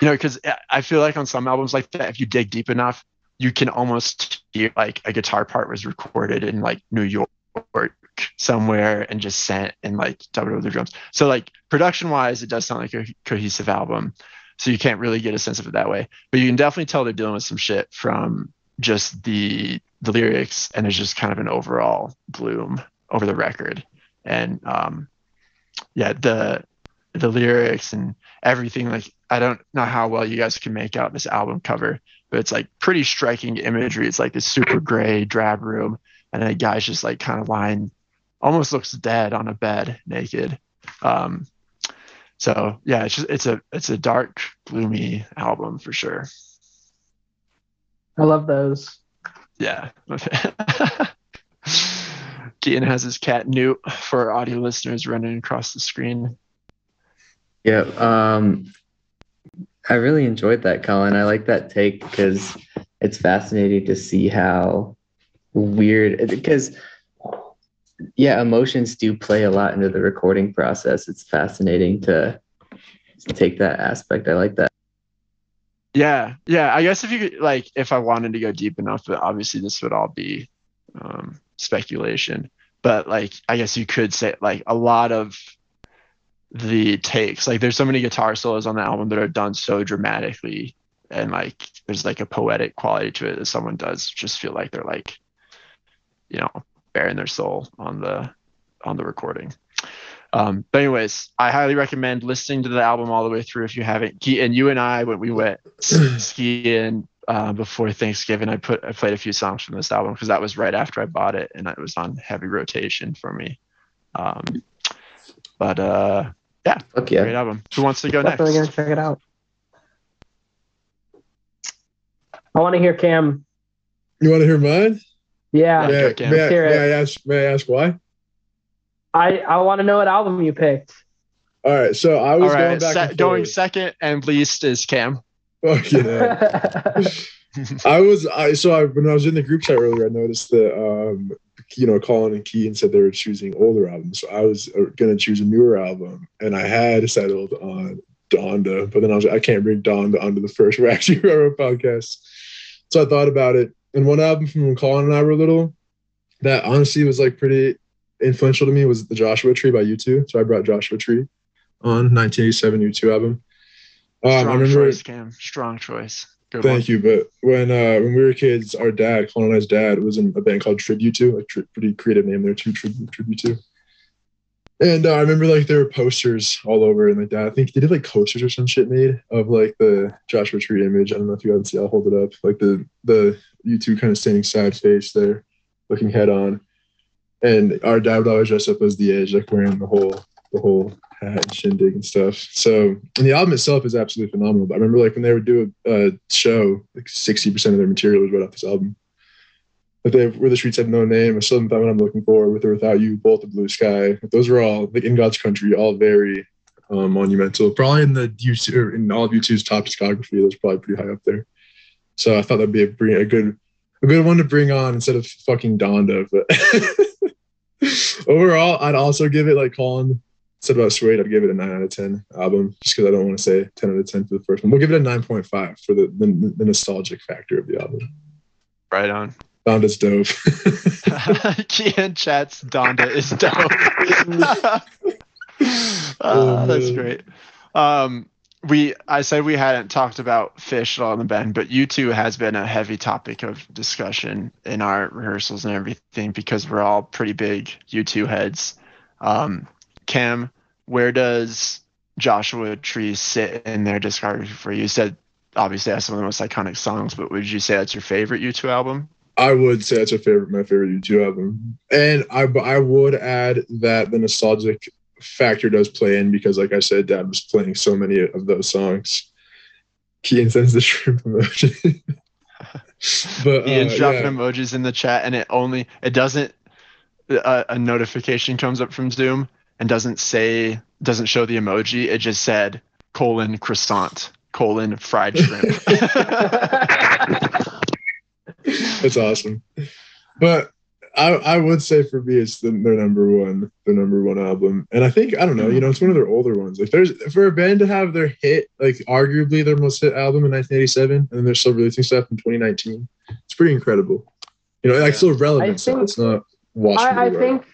you know because i feel like on some albums like that if you dig deep enough you can almost hear like a guitar part was recorded in like new york somewhere and just sent and like dubbed over the drums. So like production wise it does sound like a cohesive album so you can't really get a sense of it that way. But you can definitely tell they're dealing with some shit from just the the lyrics and there's just kind of an overall bloom over the record. And um yeah the the lyrics and everything like i don't know how well you guys can make out this album cover but it's like pretty striking imagery. It's like this super gray drab room and a guy's just like kind of lying almost looks dead on a bed naked. Um so yeah it's just it's a it's a dark gloomy album for sure i love those yeah Keaton has his cat Newt for audio listeners running across the screen. Yeah, um, I really enjoyed that, Colin. I like that take because it's fascinating to see how weird. Because yeah, emotions do play a lot into the recording process. It's fascinating to, take that aspect. I like that. Yeah, yeah. I guess if you could, like, if I wanted to go deep enough, but obviously this would all be um, speculation. But like, I guess you could say like a lot of the takes, like, there's so many guitar solos on the album that are done so dramatically, and like, there's like a poetic quality to it that someone does just feel like they're like, you know, bearing their soul on the on the recording. Um, but anyways, I highly recommend listening to the album all the way through if you haven't. And you and I, when we went skiing uh, before Thanksgiving, I put I played a few songs from this album because that was right after I bought it and it was on heavy rotation for me. Um, but uh, yeah, Fuck yeah. great album. Who wants to go definitely next? gonna check it out i want to hear cam You want to hear mine? Yeah, May, I, Cam. may, I, may I ask? May I ask why? i i want to know what album you picked All right, so I All was going back. se- and going second and least is Cam. Fuck yeah. I was I so I when I was in the group chat earlier, I noticed that um you know Colin and Keaton said they were choosing older albums, so I was uh, gonna choose a newer album, and I had settled on Donda, but then I was like, I can't bring Donda onto the first Wax Hero podcast, so I thought about it, and one album from when Colin and I were little that honestly was like pretty influential to me was the Joshua Tree by U2. So I brought Joshua Tree on 1987 U2 album. Um, I Strong remember choice, Cam. Strong choice. Good Thank you. But when uh, when we were kids, our dad, Colin and colonized dad, was in a band called Tribute to, a tri- pretty creative name there too, Tribute Tribute to. And uh, I remember like there were posters all over, and like that. I think they did like coasters or some shit made of like the Joshua Tree image. I don't know if you guys see. I'll hold it up, like the the U2 kind of standing side face there, looking head on. And our dad would always dress up as the Edge, like wearing the whole the whole hat and shindig and stuff. So, and the album itself is absolutely phenomenal. But I remember like when they would do a, a show, like sixty percent of their material was right off this album. But they where the streets have no name, I still haven't I'm looking for. With or without you, Bullet the Blue Sky. Those were all like in God's country, all very um, monumental. Probably in the U2 or in all of U2's top discography, those probably pretty high up there. So I thought that'd be a, bring- a good a good one to bring on instead of fucking Donda. But overall, I'd also give it like Colin said about Suede, I'd give it a nine out of ten album, just because I don't want to say ten out of ten for the first one. We'll give it a nine point five for the, the the nostalgic factor of the album. Right on. Donda's dope. Kian chats Donda is dope. Ah, that's great. Um, we I said we hadn't talked about Phish at all in the band, but U2 has been a heavy topic of discussion in our rehearsals and everything because we're all pretty big U2 heads. Um, Cam, where does Joshua Tree sit in their discography for you? You said obviously that's one of the most iconic songs, but would you say that's your favorite U2 album? I would say that's a favorite, my favorite U2 album, and I I would add that the nostalgic factor does play in because, like I said, Dad was playing so many of those songs. Kian sends the shrimp emoji. but Ian's uh, dropping yeah. emojis in the chat, and it only it doesn't a, a notification comes up from Zoom and doesn't say doesn't show the emoji. It just said colon croissant colon fried shrimp. That's awesome. But I I would say for me it's the, their number one their number one album, and I think I don't know you know it's one of their older ones. Like there's for a band to have their hit like arguably their most hit album in 1987, and then they're still releasing stuff in 2019. It's pretty incredible. You know, like still relevant. I so it's not washed. I, I under think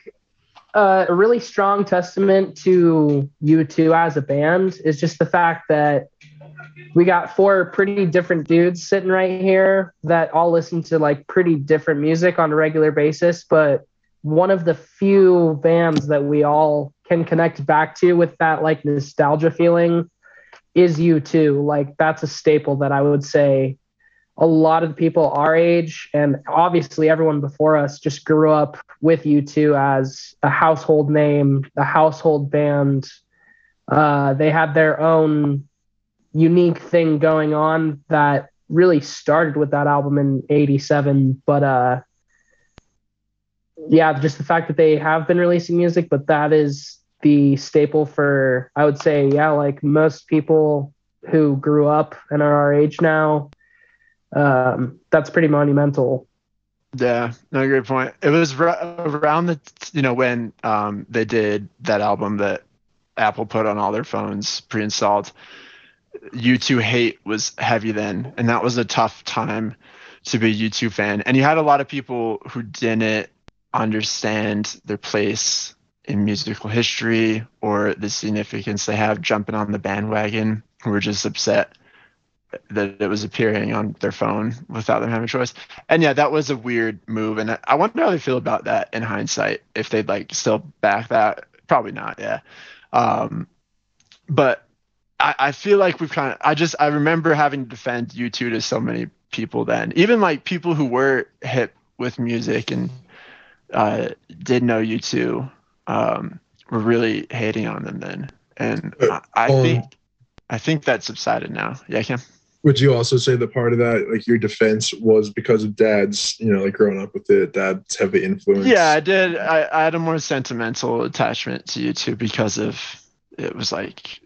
uh, a really strong testament to U2 as a band is just the fact that we got four pretty different dudes sitting right here that all listen to like pretty different music on a regular basis, but one of the few bands that we all can connect back to with that like nostalgia feeling is U2. Like that's a staple that I would say a lot of people our age and obviously everyone before us just grew up with U2 as a household name, a household band. Uh, they had their own unique thing going on that really started with that album in 87 but uh yeah just the fact that they have been releasing music but that is the staple for i would say yeah like most people who grew up and are our age now um that's pretty monumental Yeah, no, great point. It was around the you know when um they did that album that Apple put on all their phones pre-installed. U2 hate was heavy then, and that was a tough time to be a U2 fan. And you had a lot of people who didn't understand their place in musical history or the significance they have jumping on the bandwagon who were just upset that it was appearing on their phone without them having a choice. And yeah, that was a weird move. And I wonder how they feel about that in hindsight. If they'd like still back that, probably not. Yeah. Um, but I, I feel like we've kind of. I just I remember having to defend U2 to so many people then, even like people who were hip with music and uh, did know U2 um, were really hating on them then. And I, I um, think I think that subsided now. Yeah, Kim. Would you also say that part of that, like your defense, was because of dad's, you know, like growing up with it, dad's heavy influence? Yeah, I did. I, I had a more sentimental attachment to U2 because of it was like,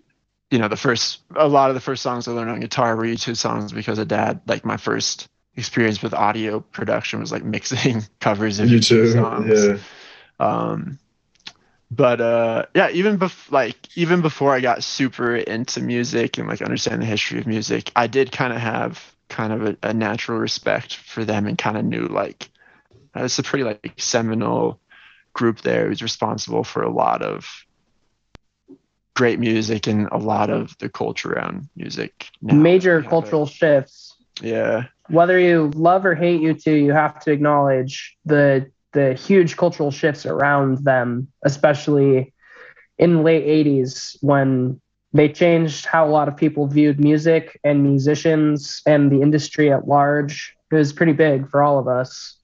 you know, the first a lot of the first songs I learned on guitar were U2 songs because of dad. Like my first experience with audio production was like mixing covers of You U2 too. songs. Yeah. Um, but uh, yeah, even bef- like even before I got super into music and like understand the history of music, I did kind of have kind of a, a natural respect for them and kind of knew like uh, it's a pretty like seminal group there who's responsible for a lot of great music and a lot of the culture around music. now. major a- cultural shifts Yeah. Whether you love or hate U2, you have to acknowledge the the huge cultural shifts around them, especially in the late 80s when they changed how a lot of people viewed music and musicians and the industry at large. It was pretty big for all of us.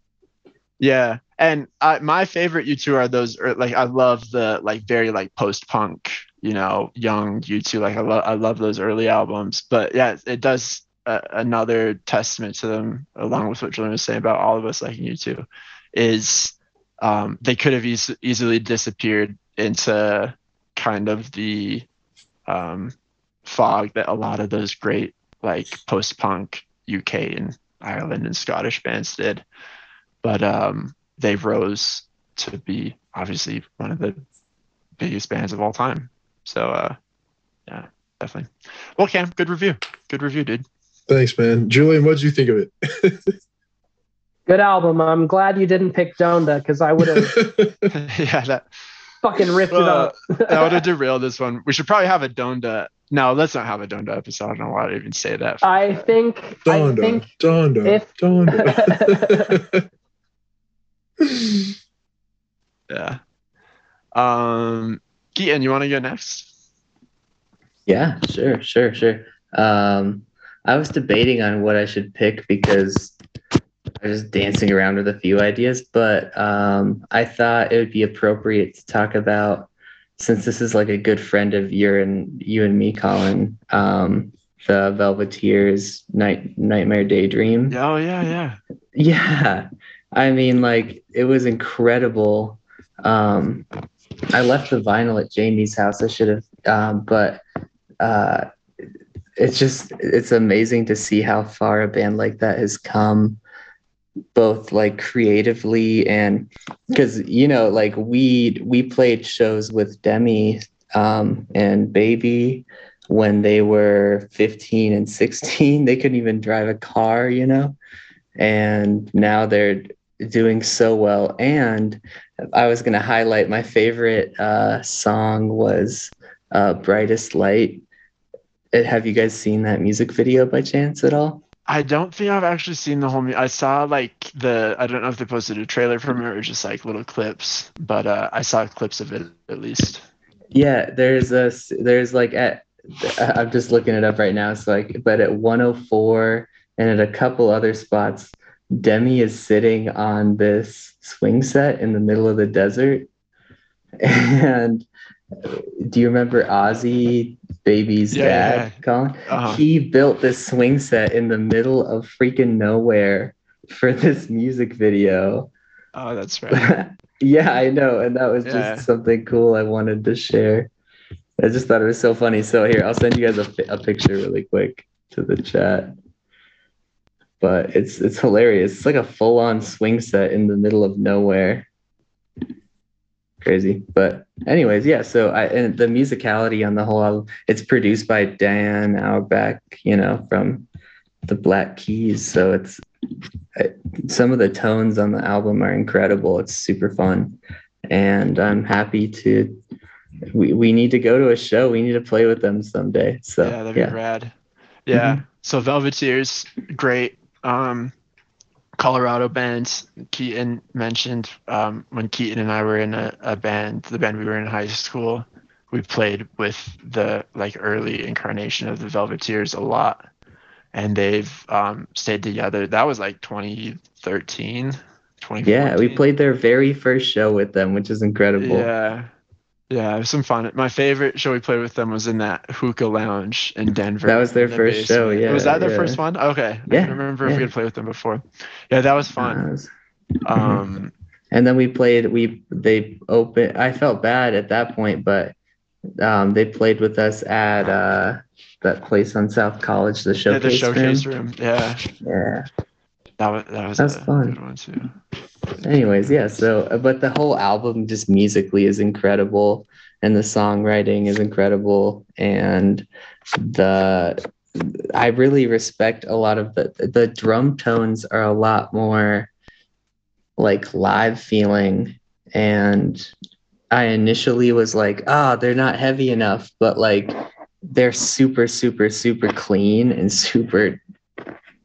Yeah, and I, my favorite U2 are those. Or like I love the like very like post punk, you know, young U2. Like I love I love those early albums. But yeah, it does uh, another testament to them, along with what Julian was saying about all of us liking U2, is um, they could have eas- easily disappeared into kind of the um, fog that a lot of those great like post punk UK and Ireland and Scottish bands did. But um, they rose to be obviously one of the biggest bands of all time. So uh, yeah, definitely. Well, Cam, good review. Good review, dude. Thanks, man. Julian, what did you think of it? Good album. I'm glad you didn't pick Donda because I would have yeah, that fucking ripped uh, it up. that would have derailed this one. We should probably have a Donda. No, let's not have a Donda episode. I don't know why I even say that. I think I Donda, think Donda, if- Donda. Yeah. Um, Keaton, you want to go next? Yeah, sure, sure, sure. Um, I was debating on what I should pick because I was just dancing around with a few ideas, but um, I thought it would be appropriate to talk about since this is like a good friend of your and you and me, Colin, um, the Velveteers Night Nightmare Daydream. Oh yeah, yeah. Yeah. I mean, like, it was incredible. Um, I left the vinyl at Jamie's house. I should have, um, but uh, it's just, it's amazing to see how far a band like that has come, both like creatively and because, you know, like we, we played shows with Demi um, and Baby when they were 15 and 16. They couldn't even drive a car, you know? and now they're doing so well. And I was going to highlight my favorite uh, song was uh, "Brightest Light." Uh, Have you guys seen that music video by chance at all? I don't think I've actually seen the whole. mu- I saw like the. I don't know if they posted a trailer from it or just like little clips, but uh, I saw clips of it at least. Yeah, there's a there's like at I'm just looking it up right now. It's like, but at 104 and at a couple other spots, Demi is sitting on this swing set in the middle of the desert. And do you remember Ozzy, Baby's Yeah, dad, yeah. Colin? Uh-huh. He built this swing set in the middle of freaking nowhere for this music video. Oh, that's right. yeah, I know. And that was Yeah. just something cool I wanted to share. I just thought it was so funny. So here, I'll send you guys a, a picture really quick to the chat. But it's it's hilarious. It's like a full-on swing set in the middle of nowhere. Crazy. But anyways, yeah, so I and the musicality on the whole album, it's produced by Dan Auerbach, you know, from the Black Keys. So it's I- some of the tones on the album are incredible. It's super fun. And I'm happy to we, we need to go to a show. We need to play with them someday. So yeah, that'd be yeah. rad. Yeah. Mm-hmm. So Velveteers, great. Um, Colorado bands. Keaton mentioned um, when Keaton and I were in a, a band, the band we were in high school. We played with the like early incarnation of the Velveteers a lot, and they've um, stayed together. That was like 2013, 2014. Yeah, we played their very first show with them, which is incredible. Yeah. Yeah, it was some fun. My favorite show we played with them was in that hookah lounge in Denver. That was their the first show, yeah, Was that their yeah. first one? Okay. I Yeah, don't remember if we had played with them before. Yeah, that was fun. was- Um, and then we played we they opened i felt bad at that point but um they played with us at uh that place on south college the yeah, the showcase room. room. Yeah, yeah that was that was, That's a fun. good one too. Anyways yeah so uh, but the whole album just musically is incredible and the songwriting is incredible and the i really respect a lot of the the drum tones are a lot more like live feeling and i initially was like ah they're not heavy enough but like they're super super super clean and super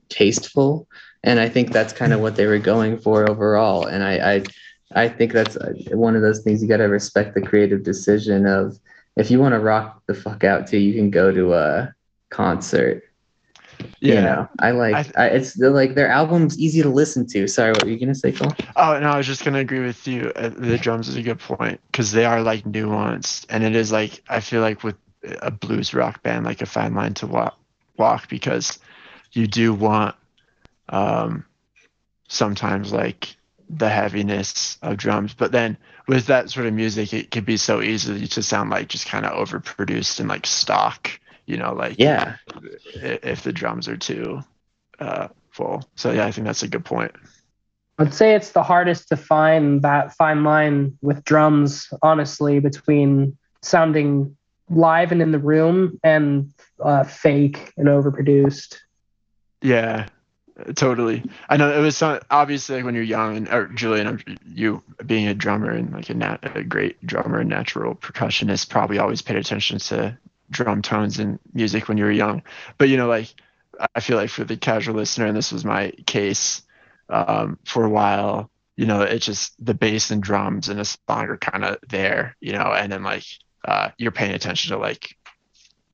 tasteful, and I think that's kind of what they were going for overall. And I I, I think that's uh, one of those things you got to respect the creative decision of if you want to rock the fuck out too, you can go to a concert. You Yeah. know, I like I, it's they're like their album's easy to listen to. Sorry, what were you gonna say, Cole? Oh no, I was just gonna agree with you. Uh, The drums is a good point because they are like nuanced, and it is like I feel like with a blues rock band, like a fine line to walk, walk because you do want um, sometimes like the heaviness of drums, but then with that sort of music, it could be so easy to sound like just kind of overproduced and like stock, you know, like Yeah, i- if the drums are too uh, full. So yeah, I think that's a good point. I'd say it's the hardest to find that fine line with drums, honestly, between sounding live and in the room and uh, fake and overproduced. Yeah, totally. I know it was some, obviously like when you're young, and or Julian, you being a drummer and like a, nat, a great drummer and natural percussionist, probably always paid attention to drum tones and music when you were young. But you know, like I feel like for the casual listener, and this was my case um, for a while. You know, it's just the bass and drums and a song are kind of there, you know, and then like uh, you're paying attention to like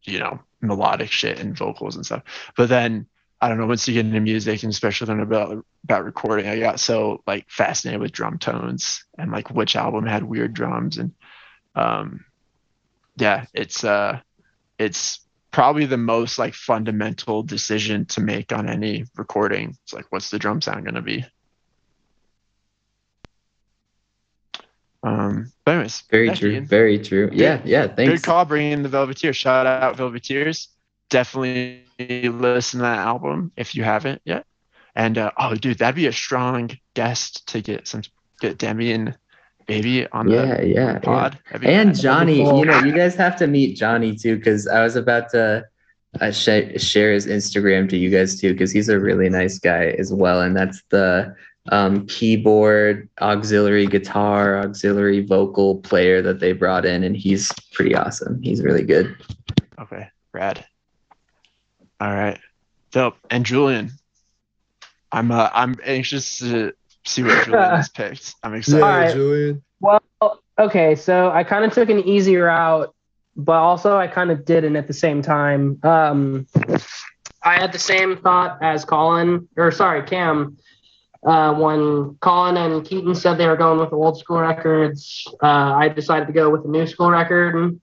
you know melodic shit and vocals and stuff. But then I don't know once you get into music and especially learn about about recording, I got so like fascinated with drum tones and like which album had weird drums and um yeah, it's uh it's probably the most like fundamental decision to make on any recording. It's like what's the drum sound gonna be? Um but anyways, very true, Ian. very true. Yeah, yeah. Thanks. Good call bringing in the Velveteers. Shout out Velveteers. Definitely listen to that album if you haven't yet. And uh, oh, dude, that'd be a strong guest to get some get Demi and Baby on Yeah, the yeah, pod. yeah. Be And. Johnny, cool. you know, you guys have to meet Johnny too, because I was about to uh, sh- share his Instagram to you guys too, because he's a really nice guy as well. And that's the um, keyboard, auxiliary guitar, auxiliary vocal player that they brought in, and he's pretty awesome. He's really good. Okay, rad. All right, dope. And Julian, I'm uh, I'm anxious to see what Julian has picked. I'm excited. Yeah, Alright. Julian. Well, okay, so I kind of took an easy route, but also I kind of didn't at the same time. Um, I had the same thought as Colin, or sorry, Cam. Uh, when Colin and Keaton said they were going with the old school records, uh, I decided to go with the new school record.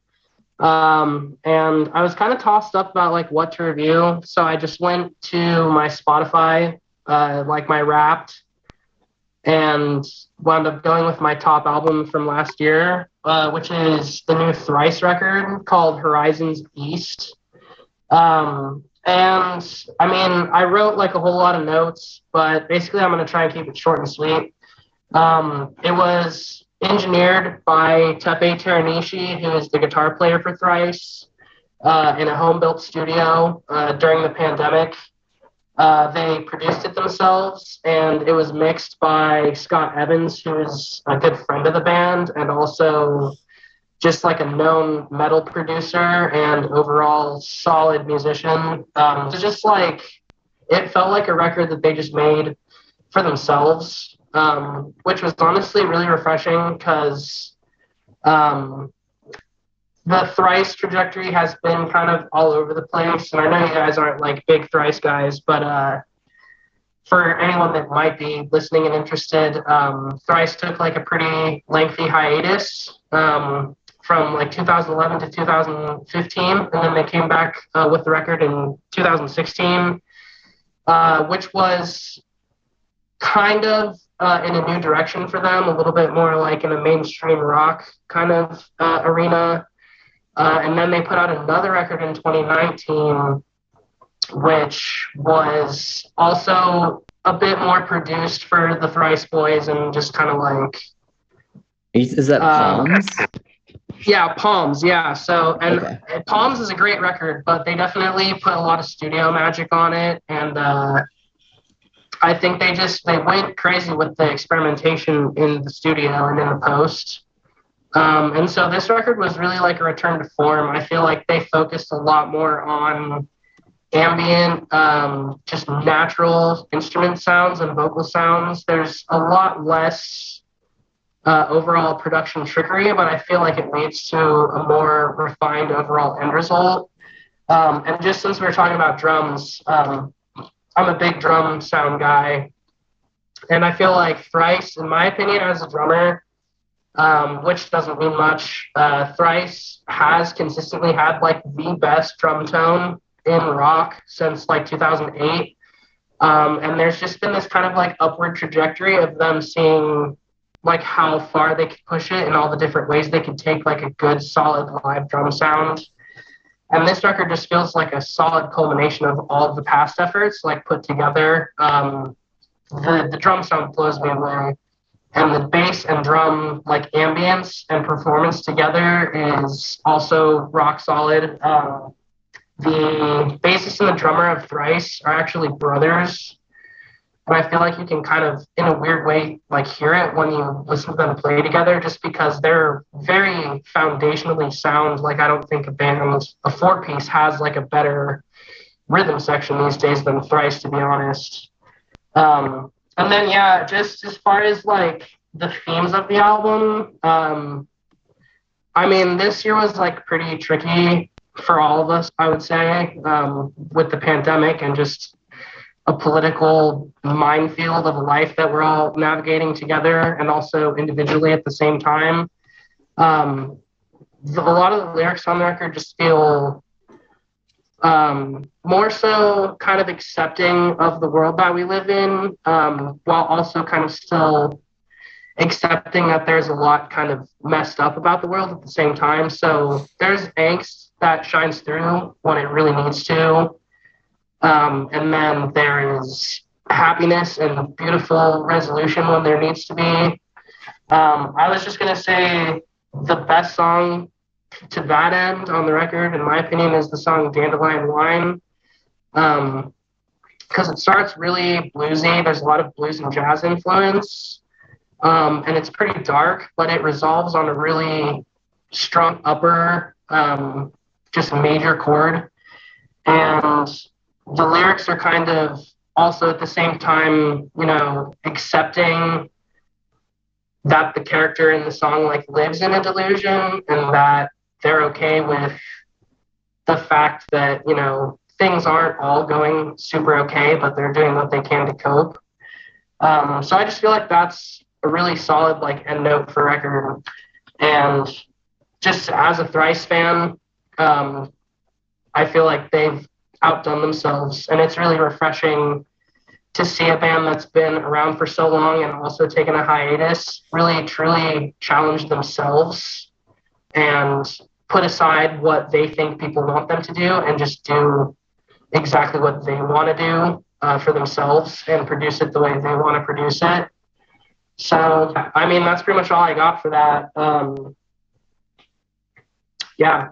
Um, and I was kind of tossed up about like what to review, so I just went to my Spotify, uh, like my Wrapped, and wound up going with my top album from last year, uh, which is the new Thrice record called Horizons East. Um, and I mean, I wrote like a whole lot of notes, but basically, I'm going to try and keep it short and sweet. Um, it was engineered by Teppei Teranishi, who is the guitar player for Thrice, uh, in a home built studio uh, during the pandemic. Uh, they produced it themselves, and it was mixed by Scott Evans, who is a good friend of the band and also just like a known metal producer and overall solid musician. Um, so just like it felt like a record that they just made for themselves, um, which was honestly really refreshing because um, the thrice trajectory has been kind of all over the place. And I know you guys aren't like big thrice guys, but uh, for anyone that might be listening and interested, um, thrice took like a pretty lengthy hiatus um, from like 2011 to 2015, and then they came back uh, with the record in 2016, uh, which was kind of uh, in a new direction for them, a little bit more like in a mainstream rock kind of uh, arena. Uh, and then they put out another record in 2019, which was also a bit more produced for the Thrice Boys and just kind of like, Is is that Uh, Palms? yeah, Palms, yeah. So, and Okay. Palms is a great record, but they definitely put a lot of studio magic on it. And uh, I think they just, they went crazy with the experimentation in the studio and in the post. Um, and so this record was really like a return to form. I feel like they focused a lot more on ambient, um, just natural instrument sounds and vocal sounds. There's a lot less uh, overall production trickery, but I feel like it leads to a more refined overall end result. Um, and just since we are talking about drums, um, I'm a big drum sound guy. And I feel like Thrice, in my opinion, as a drummer, um, which doesn't mean much, uh, Thrice has consistently had like the best drum tone in rock since like 2008. Um, and there's just been this kind of like upward trajectory of them seeing like how far they could push it and all the different ways they could take like a good solid live drum sound. And this record just feels like a solid culmination of all of the past efforts like put together. Um, the, the drum sound blows me away. And the bass and drum like ambience and performance together is also rock solid. Um, the bassist and the drummer of Thrice are actually brothers. And I feel like you can kind of, in a weird way, like hear it when you listen to them play together, just because they're very foundationally sound. Like I don't think a band, a four piece, has like a better rhythm section these days than Thrice, to be honest. Um, and then yeah, just as far as like the themes of the album, um, I mean, this year was like pretty tricky for all of us, I would say, um, with the pandemic and just a political minefield of a life that we're all navigating together and also individually at the same time. Um, the, a lot of the lyrics on the record just feel um, more so kind of accepting of the world that we live in, um, while also kind of still accepting that there's a lot kind of messed up about the world at the same time. So there's angst that shines through when it really needs to. Um, and then there is happiness and beautiful resolution when there needs to be. Um, I was just going to say the best song to that end on the record, in my opinion, is the song Dandelion Wine. Because um, it starts really bluesy. There's a lot of blues and jazz influence. Um, and it's pretty dark, but it resolves on a really strong upper um, just major chord. And the lyrics are kind of also at the same time, you know, accepting that the character in the song like lives in a delusion and that they're okay with the fact that, you know, things aren't all going super okay, but they're doing what they can to cope. Um, so I just feel like that's a really solid like end note for record. And just as a Thrice fan, um, I feel like they've outdone themselves, and it's really refreshing to see a band that's been around for so long and also taken a hiatus really truly challenge themselves and put aside what they think people want them to do and just do exactly what they want to do uh, for themselves and produce it the way they want to produce it. So, I mean, that's pretty much all I got for that. Um, yeah,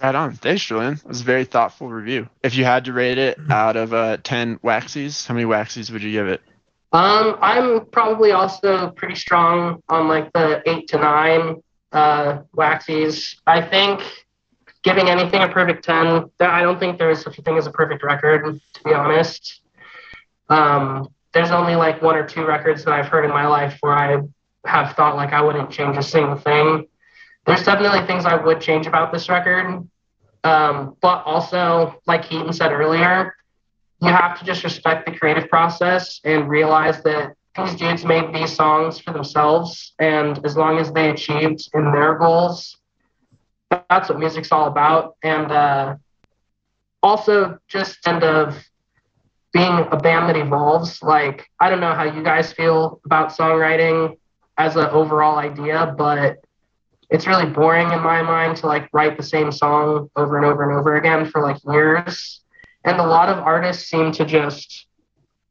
Right on. Thanks, Julian. It was a very thoughtful review. If you had to rate it out of uh, 10 waxies, how many waxies would you give it? Um, I'm probably also pretty strong on like the eight to nine uh, waxies. I think giving anything a perfect 10, I don't think there is such a thing as a perfect record, to be honest. Um, there's only like one or two records that I've heard in my life where I have thought like I wouldn't change a single thing there's definitely things I would change about this record. Um, but also, like Keaton said earlier, you have to just respect the creative process and realize that these dudes made these songs for themselves. And as long as they achieved in their goals, that's what music's all about. And uh, also, just kind of being a band that evolves. Like, I don't know how you guys feel about songwriting as an overall idea, but it's really boring in my mind to like write the same song over and over and over again for like years. And a lot of artists seem to just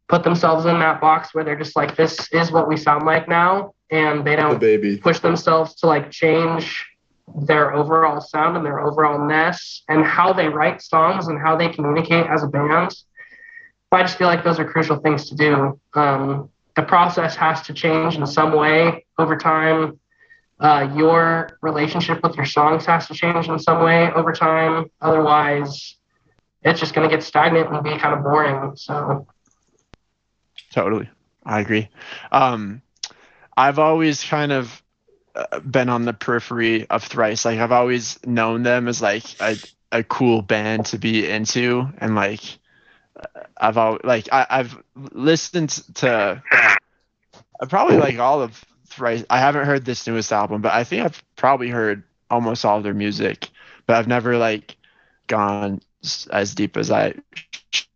put themselves in that box where they're just like, this is what we sound like now. And they don't the push themselves to like change their overall sound and their overall ness and how they write songs and how they communicate as a band. But I just feel like those are crucial things to do. Um, the process has to change in some way over time uh, your relationship with your songs has to change in some way over time. Otherwise, it's just going to get stagnant and be kind of boring. So Totally. I agree. Um, I've always kind of uh, been on the periphery of Thrice. Like I've always known them as like a, a cool band to be into, and like I've always like I, I've listened to uh, probably like all of Thrice. I haven't heard this newest album, but I think I've probably heard almost all of their music, but I've never like gone as deep as I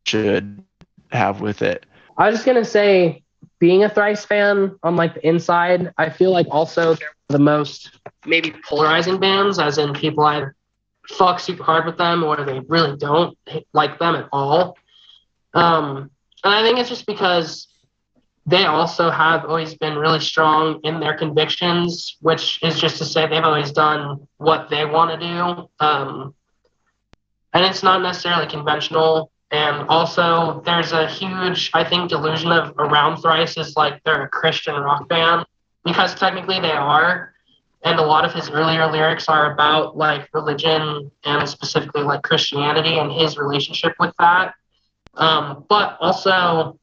should have with it. I was just gonna say, being a Thrice fan on like the inside, I feel like also they're the most maybe polarizing bands, as in people either fuck super hard with them or they really don't like them at all. Um, and I think it's just because they also have always been really strong in their convictions, which is just to say they've always done what they want to do. Um, and it's not necessarily conventional. And also, there's a huge, I think, delusion of around Thrice is like they're a Christian rock band because technically they are. And a lot of his earlier lyrics are about like religion and specifically like Christianity and his relationship with that. Um, but also,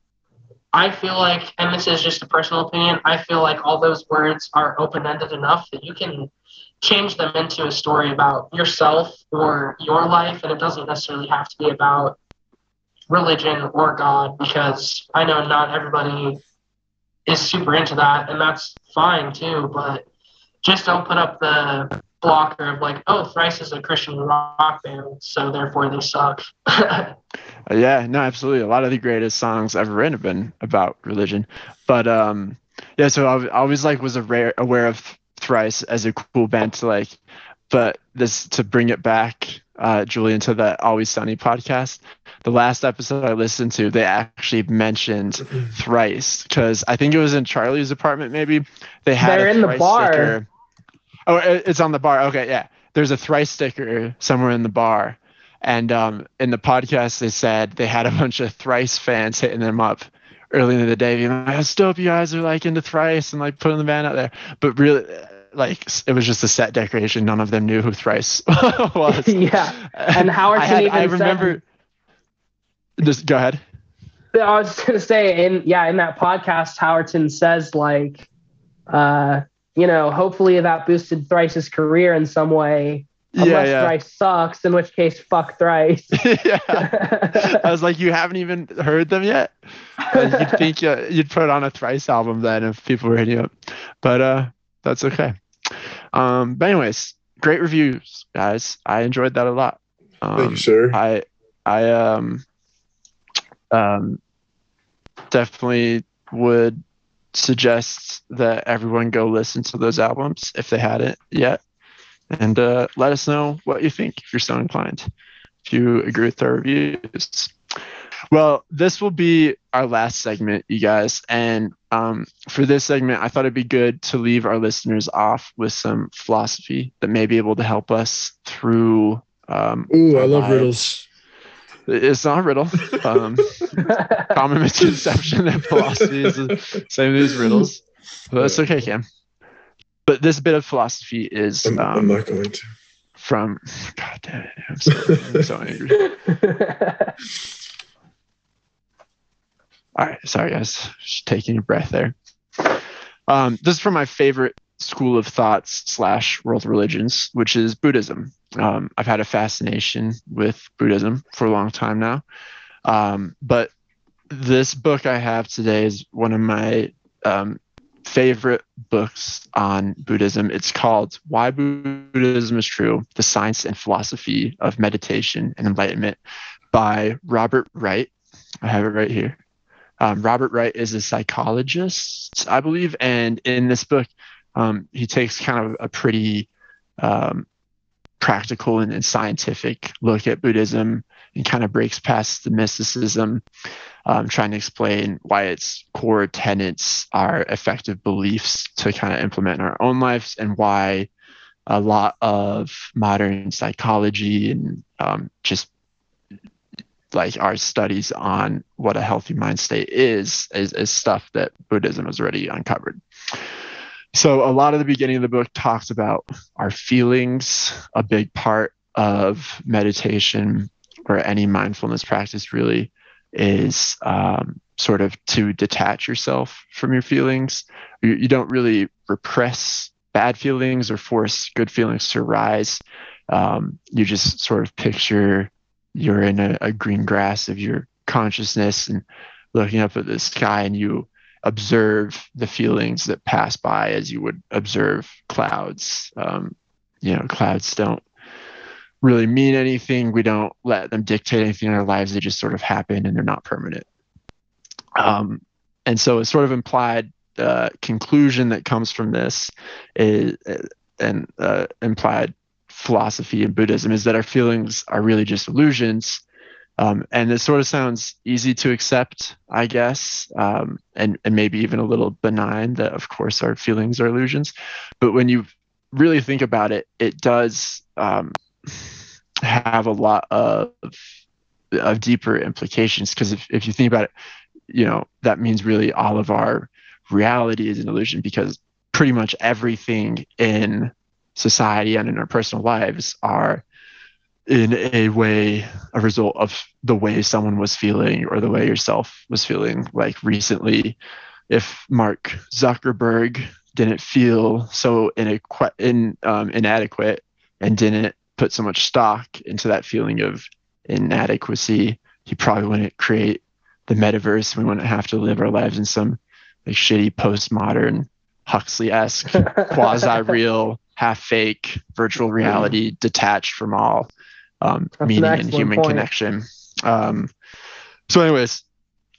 I feel like, and this is just a personal opinion, I feel like all those words are open ended enough that you can change them into a story about yourself or your life, and it doesn't necessarily have to be about religion or God because I know not everybody is super into that, and that's fine too, but just don't put up the blocker of like, oh, Thrice is a Christian rock band, so therefore they suck. Yeah, no, absolutely. A lot of the greatest songs ever written have been about religion, but um, yeah. So I always like was aware aware of Thrice as a cool band to like, but this to bring it back, uh, Julian, to the Always Sunny podcast. The last episode I listened to, they actually mentioned Thrice because I think it was in Charlie's apartment. Maybe they had They're a in the Thrice bar. sticker. Oh, it's on the bar. Okay, yeah. There's a Thrice sticker somewhere in the bar. And um, in the podcast, they said they had a bunch of Thrice fans hitting them up early in the day, being like, "It's dope, you guys are like into Thrice and like putting the band out there." But really, like, it was just a set decoration. None of them knew who Thrice was. yeah. And Howard I, had, I said- remember. Just go ahead. I was just gonna say, in yeah, in that podcast, Howerton says like, uh, you know, hopefully that boosted Thrice's career in some way. Yeah, Unless yeah. Thrice sucks, in which case, fuck Thrice. yeah. I was like, you haven't even heard them yet. Uh, you'd think uh, you'd put on a Thrice album then if people were hitting you up, but uh, that's okay. Um, but anyways, great reviews, guys. I enjoyed that a lot. Um, Thank you, sir. I I um um definitely would suggest that everyone go listen to those albums if they hadn't yet, and uh, let us know what you think if you're so inclined. If you agree with our reviews. Well, this will be our last segment, you guys. And um, for this segment, I thought it'd be good to leave our listeners off with some philosophy that may be able to help us through. Um, Ooh, I love lives. riddles. It's not a riddle. Um, common misconception that philosophy is the same as riddles. But that's okay, Cam. But this bit of philosophy is I'm, I'm um, not going to. from. God damn it! I'm so, I'm so angry. All right, sorry guys, just taking a breath there. Um, this is from my favorite school of thoughts slash world religions, which is Buddhism. Um, I've had a fascination with Buddhism for a long time now, um, but this book I have today is one of my um, favorite books on Buddhism. It's called Why Buddhism is True: The Science and Philosophy of Meditation and Enlightenment by Robert Wright. I have it right here. Um, Robert Wright is a psychologist, I believe, and in this book, um, he takes kind of a pretty um, practical and, and scientific look at Buddhism and kind of breaks past the mysticism, um, trying to explain why its core tenets are effective beliefs to kind of implement in our own lives and why a lot of modern psychology and um, just like our studies on what a healthy mind state is, is is stuff that Buddhism has already uncovered. So a lot of the beginning of the book talks about our feelings, a big part of meditation, or any mindfulness practice really is um, sort of to detach yourself from your feelings. You, you, don't really repress bad feelings or force good feelings to rise. Um, you just sort of picture you're in a, a green grass of your consciousness and looking up at the sky and you observe the feelings that pass by as you would observe clouds. Um, you know, clouds don't really mean anything. We don't let them dictate anything in our lives. They just sort of happen and they're not permanent. Um, and so it's sort of implied uh, conclusion that comes from this is, and uh, implied philosophy in Buddhism is that our feelings are really just illusions. Um, and it sort of sounds easy to accept, I guess, um, and, and maybe even a little benign that, of course, our feelings are illusions. But when you really think about it, it does um, have a lot of, of deeper implications. Because if, if you think about it, you know, that means really all of our reality is an illusion because pretty much everything in society and in our personal lives are in a way a result of the way someone was feeling or the way yourself was feeling like recently. If mark zuckerberg didn't feel so inadequate, in, um, inadequate and didn't put so much stock into that feeling of inadequacy he probably wouldn't create the metaverse. We wouldn't have to live our lives in some like shitty postmodern huxley-esque quasi-real half fake virtual reality detached from all um, meaning and human point. connection. Um, so, anyways,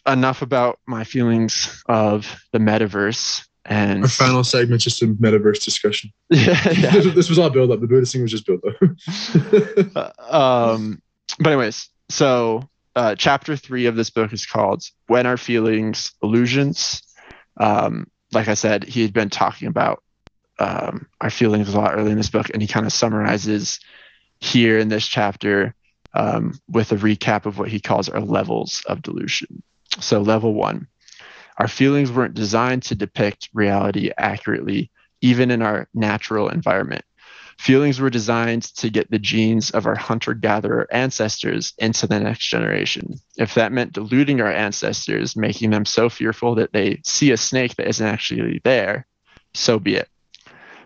enough about my feelings of the metaverse. And our final segment, just a metaverse discussion. yeah, yeah. This, this, was all build up. The Buddhist thing was just build up. uh, um, but anyways, so uh, chapter three of this book is called "When Our Feelings Illusions." Um, like I said, he had been talking about um, our feelings a lot early in this book, and he kind of summarizes here in this chapter um, with a recap of what he calls our levels of delusion. So, level one, our feelings weren't designed to depict reality accurately, even in our natural environment. Feelings were designed to get the genes of our hunter gatherer ancestors into the next generation. If that meant deluding our ancestors, making them so fearful that they see a snake that isn't actually there, so be it.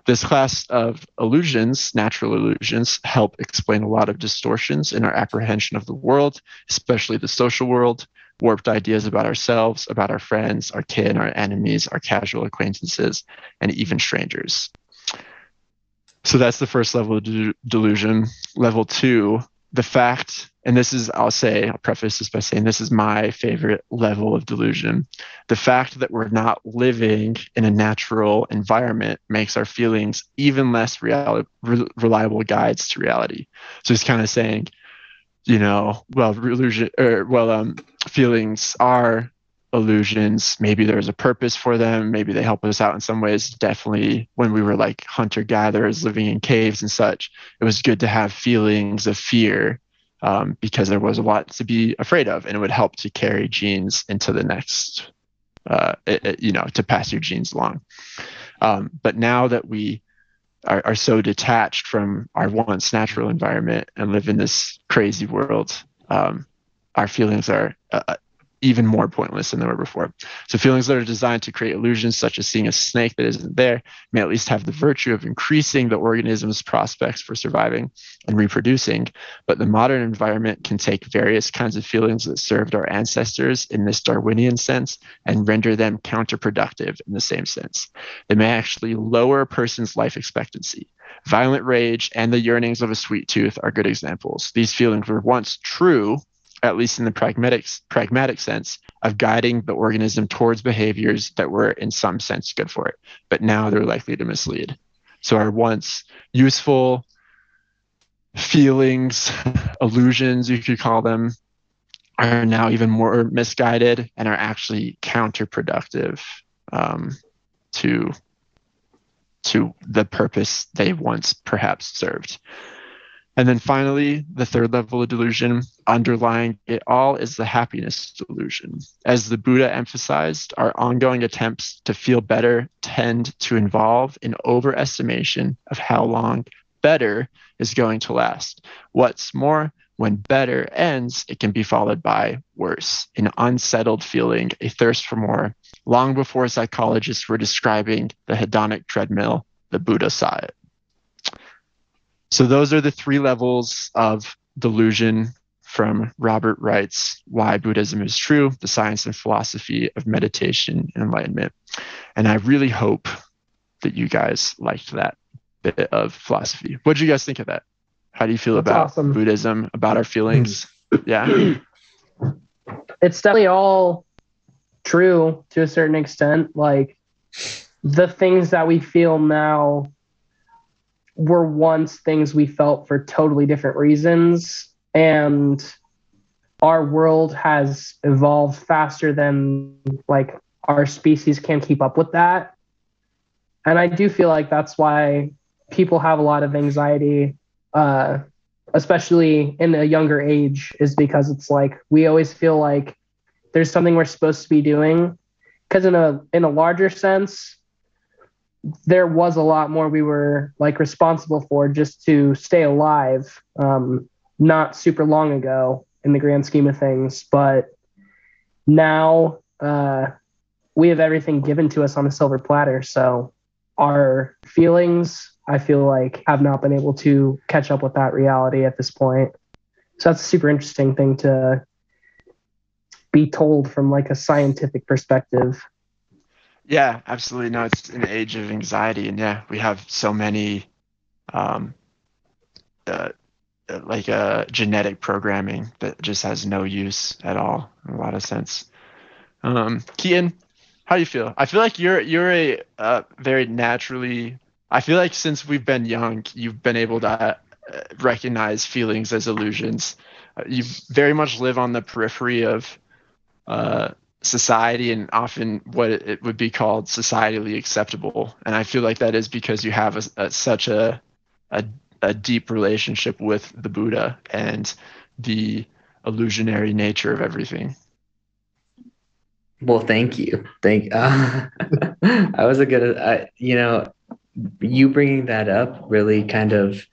This class of illusions, natural illusions, help explain a lot of distortions in our apprehension of the world, especially the social world, warped ideas about ourselves, about our friends, our kin, our enemies, our casual acquaintances, and even strangers. So that's the first level of de- delusion. Level two, the fact and this is i'll say i'll preface this by saying this is my favorite level of delusion. The fact that we're not living in a natural environment makes our feelings even less re- reliable guides to reality. So it's kind of saying you know well illusion or well um feelings are illusions. Maybe there's a purpose for them. Maybe they help us out in some ways. Definitely when we were like hunter gatherers living in caves and such it was good to have feelings of fear um, because there was a lot to be afraid of, and it would help to carry genes into the next, uh, it, it, you know, to pass your genes along. Um, but now that we are, are, so detached from our once natural environment and live in this crazy world, um, our feelings are uh, even more pointless than they were before. So feelings that are designed to create illusions, such as seeing a snake that isn't there, may at least have the virtue of increasing the organism's prospects for surviving and reproducing. But the modern environment can take various kinds of feelings that served our ancestors in this Darwinian sense and render them counterproductive in the same sense. They may actually lower a person's life expectancy. Violent rage and the yearnings of a sweet tooth are good examples. These feelings were once true at least in the pragmatic pragmatic sense of guiding the organism towards behaviors that were in some sense good for it but now they're likely to mislead. So our once useful feelings illusions you could call them are now even more misguided and are actually counterproductive um, to to the purpose they once perhaps served and then finally, the third level of delusion, underlying it all, is the happiness delusion. As the Buddha emphasized, our ongoing attempts to feel better tend to involve an overestimation of how long better is going to last. What's more, when better ends, it can be followed by worse, an unsettled feeling, a thirst for more. Long before psychologists were describing the hedonic treadmill, the Buddha saw it. So, those are the three levels of delusion from Robert Wright's Why Buddhism is True, the Science and Philosophy of Meditation and Enlightenment. And I really hope that you guys liked that bit of philosophy. What do you guys think of that? How do you feel That's about awesome. Buddhism, about our feelings? Hmm. yeah. it's definitely all true to a certain extent. Like the things that we feel now were once things we felt for totally different reasons. And our world has evolved faster than like our species can keep up with that. And I do feel like that's why people have a lot of anxiety uh, especially in a younger age, is because it's like we always feel like there's something we're supposed to be doing. Because in a in a larger sense, there was a lot more we were like responsible for just to stay alive. Um, not super long ago in the grand scheme of things, but now uh, we have everything given to us on a silver platter. So our feelings I feel like have not been able to catch up with that reality at this point. So that's a super interesting thing to be told from like a scientific perspective. Yeah, absolutely. No, it's an age of anxiety, and yeah, we have so many, um, uh, uh, like uh, genetic programming that just has no use at all in a lot of sense. Um, Keaton, how do you feel? I feel like you're you're a uh, very naturally. I feel like since we've been young, you've been able to uh, recognize feelings as illusions. Uh, you very much live on the periphery of uh, society and often what it, would be called societally acceptable. And I feel like that is because you have a, a, such a, a a deep relationship with the Buddha and the illusionary nature of everything. Well, thank you. Thank. Uh, I was a good. I, you know, you bringing that up really kind of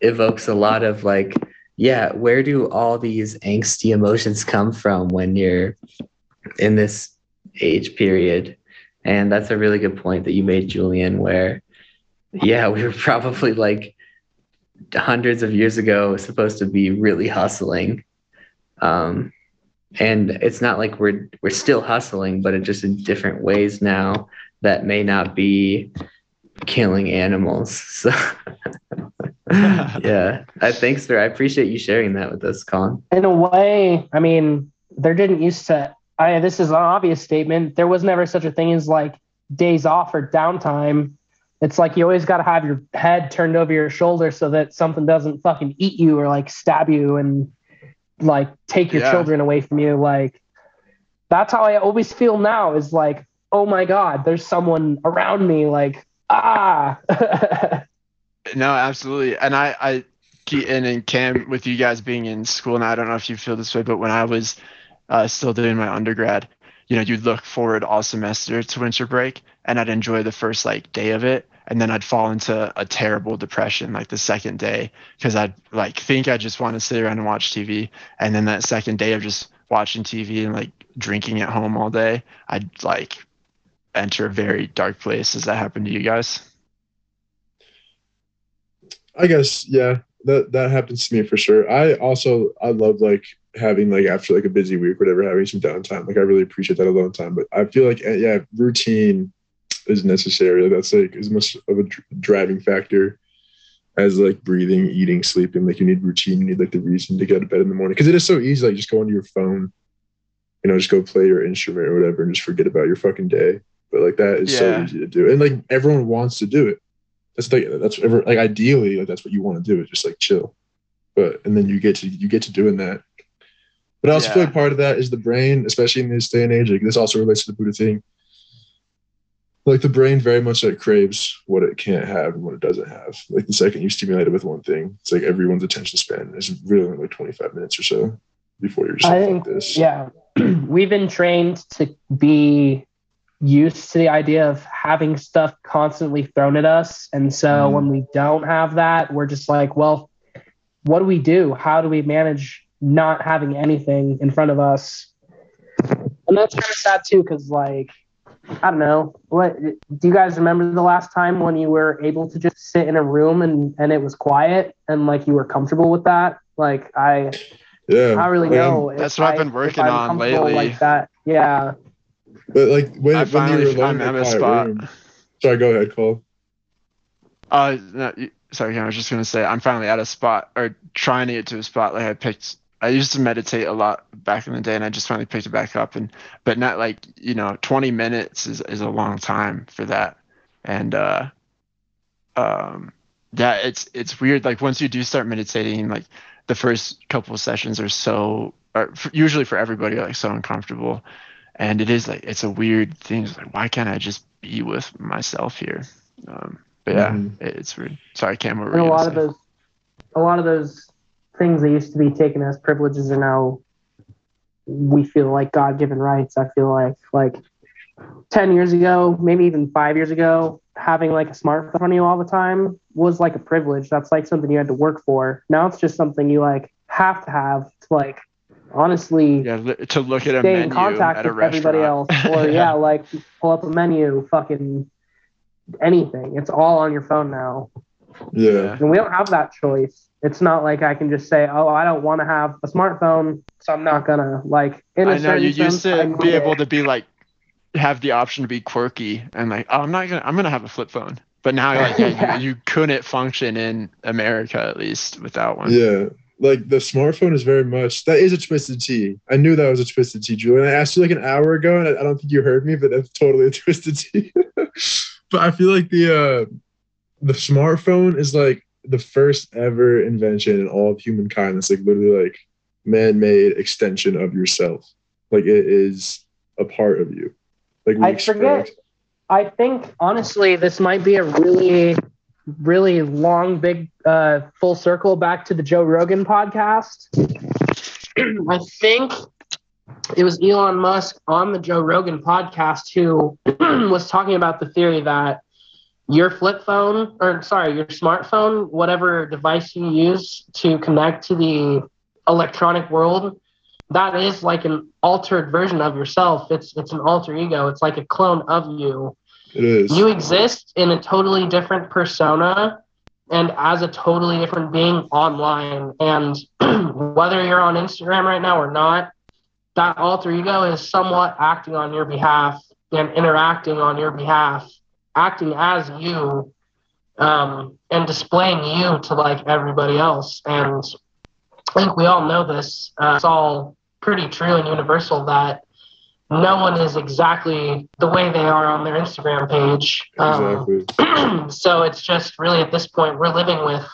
evokes a lot of like, yeah, where do all these angsty emotions come from when you're in this age period? And that's a really good point that you made, Julian. Where, yeah, we were probably like hundreds of years ago supposed to be really hustling. Um, and it's not like we're we're still hustling, but it just in different ways now that may not be killing animals. So yeah, I thanks for I appreciate you sharing that with us, Colin. In a way, I mean, there didn't used to. I this is an obvious statement. There was never such a thing as like days off or downtime. It's like you always got to have your head turned over your shoulder so that something doesn't fucking eat you or like stab you and like take your Yeah. children away from you. Like that's how I always feel now is like, oh my God, there's someone around me. Like, ah. No, absolutely. And I, I, Keaton and Cam, with you guys being in school, and I don't know if you feel this way, but when I was uh, still doing my undergrad, you know, you'd look forward all semester to winter break, and I'd enjoy the first like day of it, and then I'd fall into a terrible depression like the second day because I'd like think I just want to sit around and watch TV, and then that second day of just watching TV and like drinking at home all day, I'd like enter a very dark place. Does that happen to you guys? I guess yeah, that that happens to me for sure. I also I love like having like after like a busy week, whatever, having some downtime. Like I really appreciate that alone time. But I feel like uh, yeah, routine is necessary. That's like as much of a driving factor as like breathing, eating, sleeping. Like you need routine. You need like the reason to get to bed in the morning because it is so easy. Like just go onto your phone, you know, just go play your instrument or whatever, and just forget about your fucking day. But like that is so easy to do, and like everyone wants to do it. That's like that's ever like ideally like that's what you want to do is just like chill, but and then you get to you get to doing that. But I also feel like part of that is the brain, especially in this day and age. Like this also relates to the Buddha thing. Like the brain very much like craves what it can't have and what it doesn't have. Like the second you stimulate it with one thing, it's like everyone's attention span is really only like 25 minutes or so before you're just I like, think, "Fuck this. yeah, we've been trained to be used to the idea of having stuff constantly thrown at us. And so Mhm. when we don't have that, we're just like, well, what do we do? How do we manage not having anything in front of us? And that's kind of sad too, because like I don't know. What do you guys remember the last time when you were able to just sit in a room and and it was quiet and like you were comfortable with that? Like I, Yeah. I really Like, know. That's what I've been working on lately. Like that, yeah. But like when, I when finally you were alone found in a Emma's spot. room. Sorry, go ahead, Cole. Uh, no, sorry, I was just gonna say I'm finally at a spot or trying to get to a spot like I picked. I used to meditate a lot back in the day, and I just finally picked it back up. And but not like you know, 20 minutes is is a long time for that. And uh, um, yeah, it's it's weird. Like once you do start meditating, like the first couple of sessions are so, are f- usually for everybody, like so uncomfortable. And it is like it's a weird thing. It's like why can't I just be with myself here? Um, but yeah, Mhm. it- it's weird. Sorry, Cam. What were And a lot of those, a lot of those things that used to be taken as privileges are now we feel like God-given rights. I feel like like ten years ago, maybe even five years ago, having like a smartphone on you all the time was like a privilege. That's like something you had to work for. Now it's just something you like have to have to like honestly yeah, to look at a stay menu in contact at a with everybody else, restaurant. or yeah, like pull up a menu, fucking anything. It's all on your phone now. Yeah. And we don't have that choice. It's not like I can just say, "Oh, I don't want to have a smartphone, so I'm not gonna." Like, in a I know you certain used sense, I to need be it. able to be like have the option to be quirky and like oh I'm not gonna I'm gonna have a flip phone. But now like yeah, Yeah. You, you couldn't function in America at least without one. Yeah. Like the smartphone is very much that is a Twisted Tea. I knew that was a Twisted Tea, Julian. I asked you like an hour ago, and I, I don't think you heard me, but that's totally a Twisted Tea. but I feel like the uh the smartphone is like the first ever invention in all of humankind that's like literally like man-made extension of yourself. Like it is a part of you. Like I forget. I think honestly, this might be a really, really long, big, uh, full circle back to the Joe Rogan podcast. I think it was Elon Musk on the Joe Rogan podcast who was talking about the theory that your flip phone, or sorry, your smartphone, whatever device you use to connect to the electronic world, that is like an altered version of yourself. It's it's an alter ego. It's like a clone of you. It is. You exist in a totally different persona and as a totally different being online. And whether you're on Instagram right now or not, that alter ego is somewhat acting on your behalf and interacting on your behalf, acting as you, um, and displaying you to like everybody else. And I think we all know this. Uh, it's all pretty true and universal that no one is exactly the way they are on their Instagram page. Um, Exactly. so it's just really at this point we're living with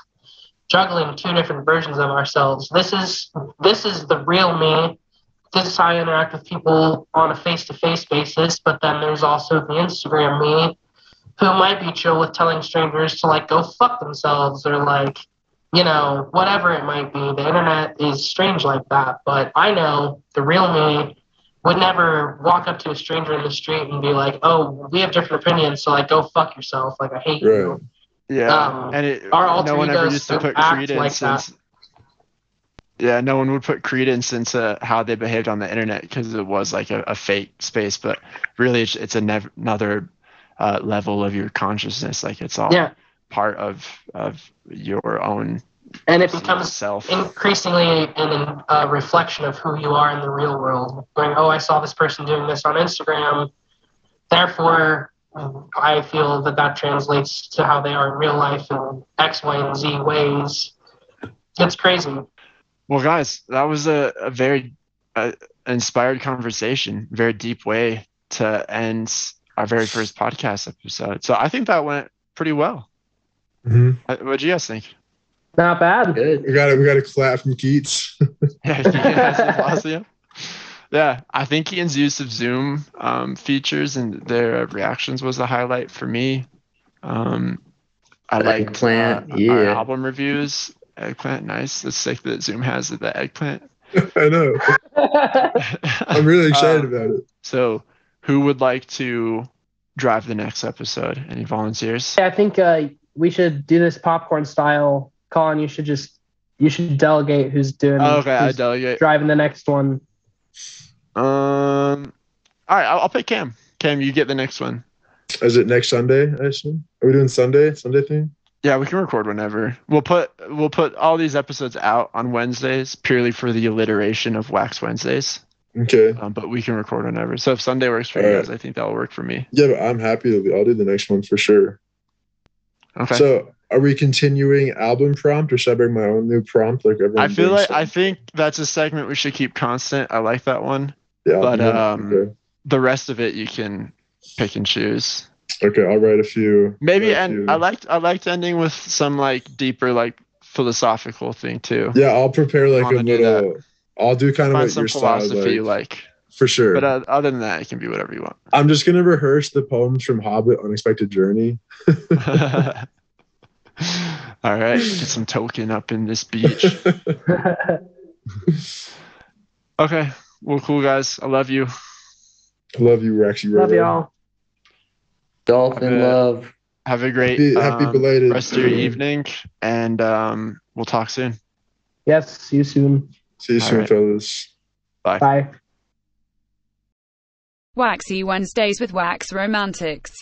juggling two different versions of ourselves. This is this is the real me. This is how I interact with people on a face-to-face basis. But then there's also the Instagram me, who might be chill with telling strangers to like go fuck themselves or like, you know, whatever it might be. The internet is strange like that. But I know the real me would never walk up to a stranger in the street and be like, "Oh, we have different opinions, so like go fuck yourself." Like I hate you. Yeah, Um, and it, our alter no one ever used to put credence like that. into. Yeah, no one would put credence into how they behaved on the internet because it was like a, a fake space, but really it's, it's a nev- another uh, level of your consciousness. Like it's all Yeah. part of of your own and it becomes self. increasingly an a reflection of who you are in the real world. Going, oh, I saw this person doing this on Instagram, therefore I feel that that translates to how they are in real life in X, Y, and Z ways. It's crazy. Well, guys, that was a, a very uh, inspired conversation, very deep way to end our very first podcast episode. So I think that went pretty well. Mhm. Uh, What do you guys think? Not bad. Good. We got it. We got a clap from Keats. Yeah, Keaton has the Blasio. Yeah, I think Keaton's use of Zoom um, features and their reactions was the highlight for me. Um, I like plant. our yeah. album reviews. Eggplant, nice. The sick that Zoom has the eggplant. I know. I'm really excited Um, about it. So, who would like to drive the next episode? Any volunteers? Yeah, I think uh, we should do this popcorn style. Colin, you should just you should delegate who's doing. Oh, okay, I delegate. driving the next one. Um, all right, I'll, I'll pick Cam. Cam, you get the next one. Is it next Sunday? I assume. Are we doing Sunday? Sunday thing? Yeah, we can record whenever. We'll put we'll put all these episodes out on Wednesdays purely for the alliteration of Wax Wednesdays. Okay. Um, but we can record whenever. So if Sunday works for you Alright. guys, I think that'll work for me. Yeah, but I'm happy to. I'll do the next one for sure. Okay. So, are we continuing album prompt, or should I bring my own new prompt like everyone? I feel like I think that's a segment we should keep constant. I like that one. Yeah, but um, okay. the rest of it you can pick and choose. Okay, I'll write a few. Maybe and few. I liked I liked ending with some like deeper like philosophical thing too. Yeah, I'll prepare like a little. I'll do kind of Find what some your style is philosophy like, like, for sure. but uh, other than that, it can be whatever you want. I'm just gonna rehearse the poems from Hobbit: Unexpected Journey. All right, get some token up in this beach. Okay, well, cool guys. I love you. I Love you, Rexy. Love Robo. y'all. Dolphin Okay. love. Have a great Happy- happy um, belated. rest of your evening, and um, we'll talk soon. Yes. See you soon. See you All soon, right. fellas. Bye. Bye. Waxy Wednesdays with Wax Romantics.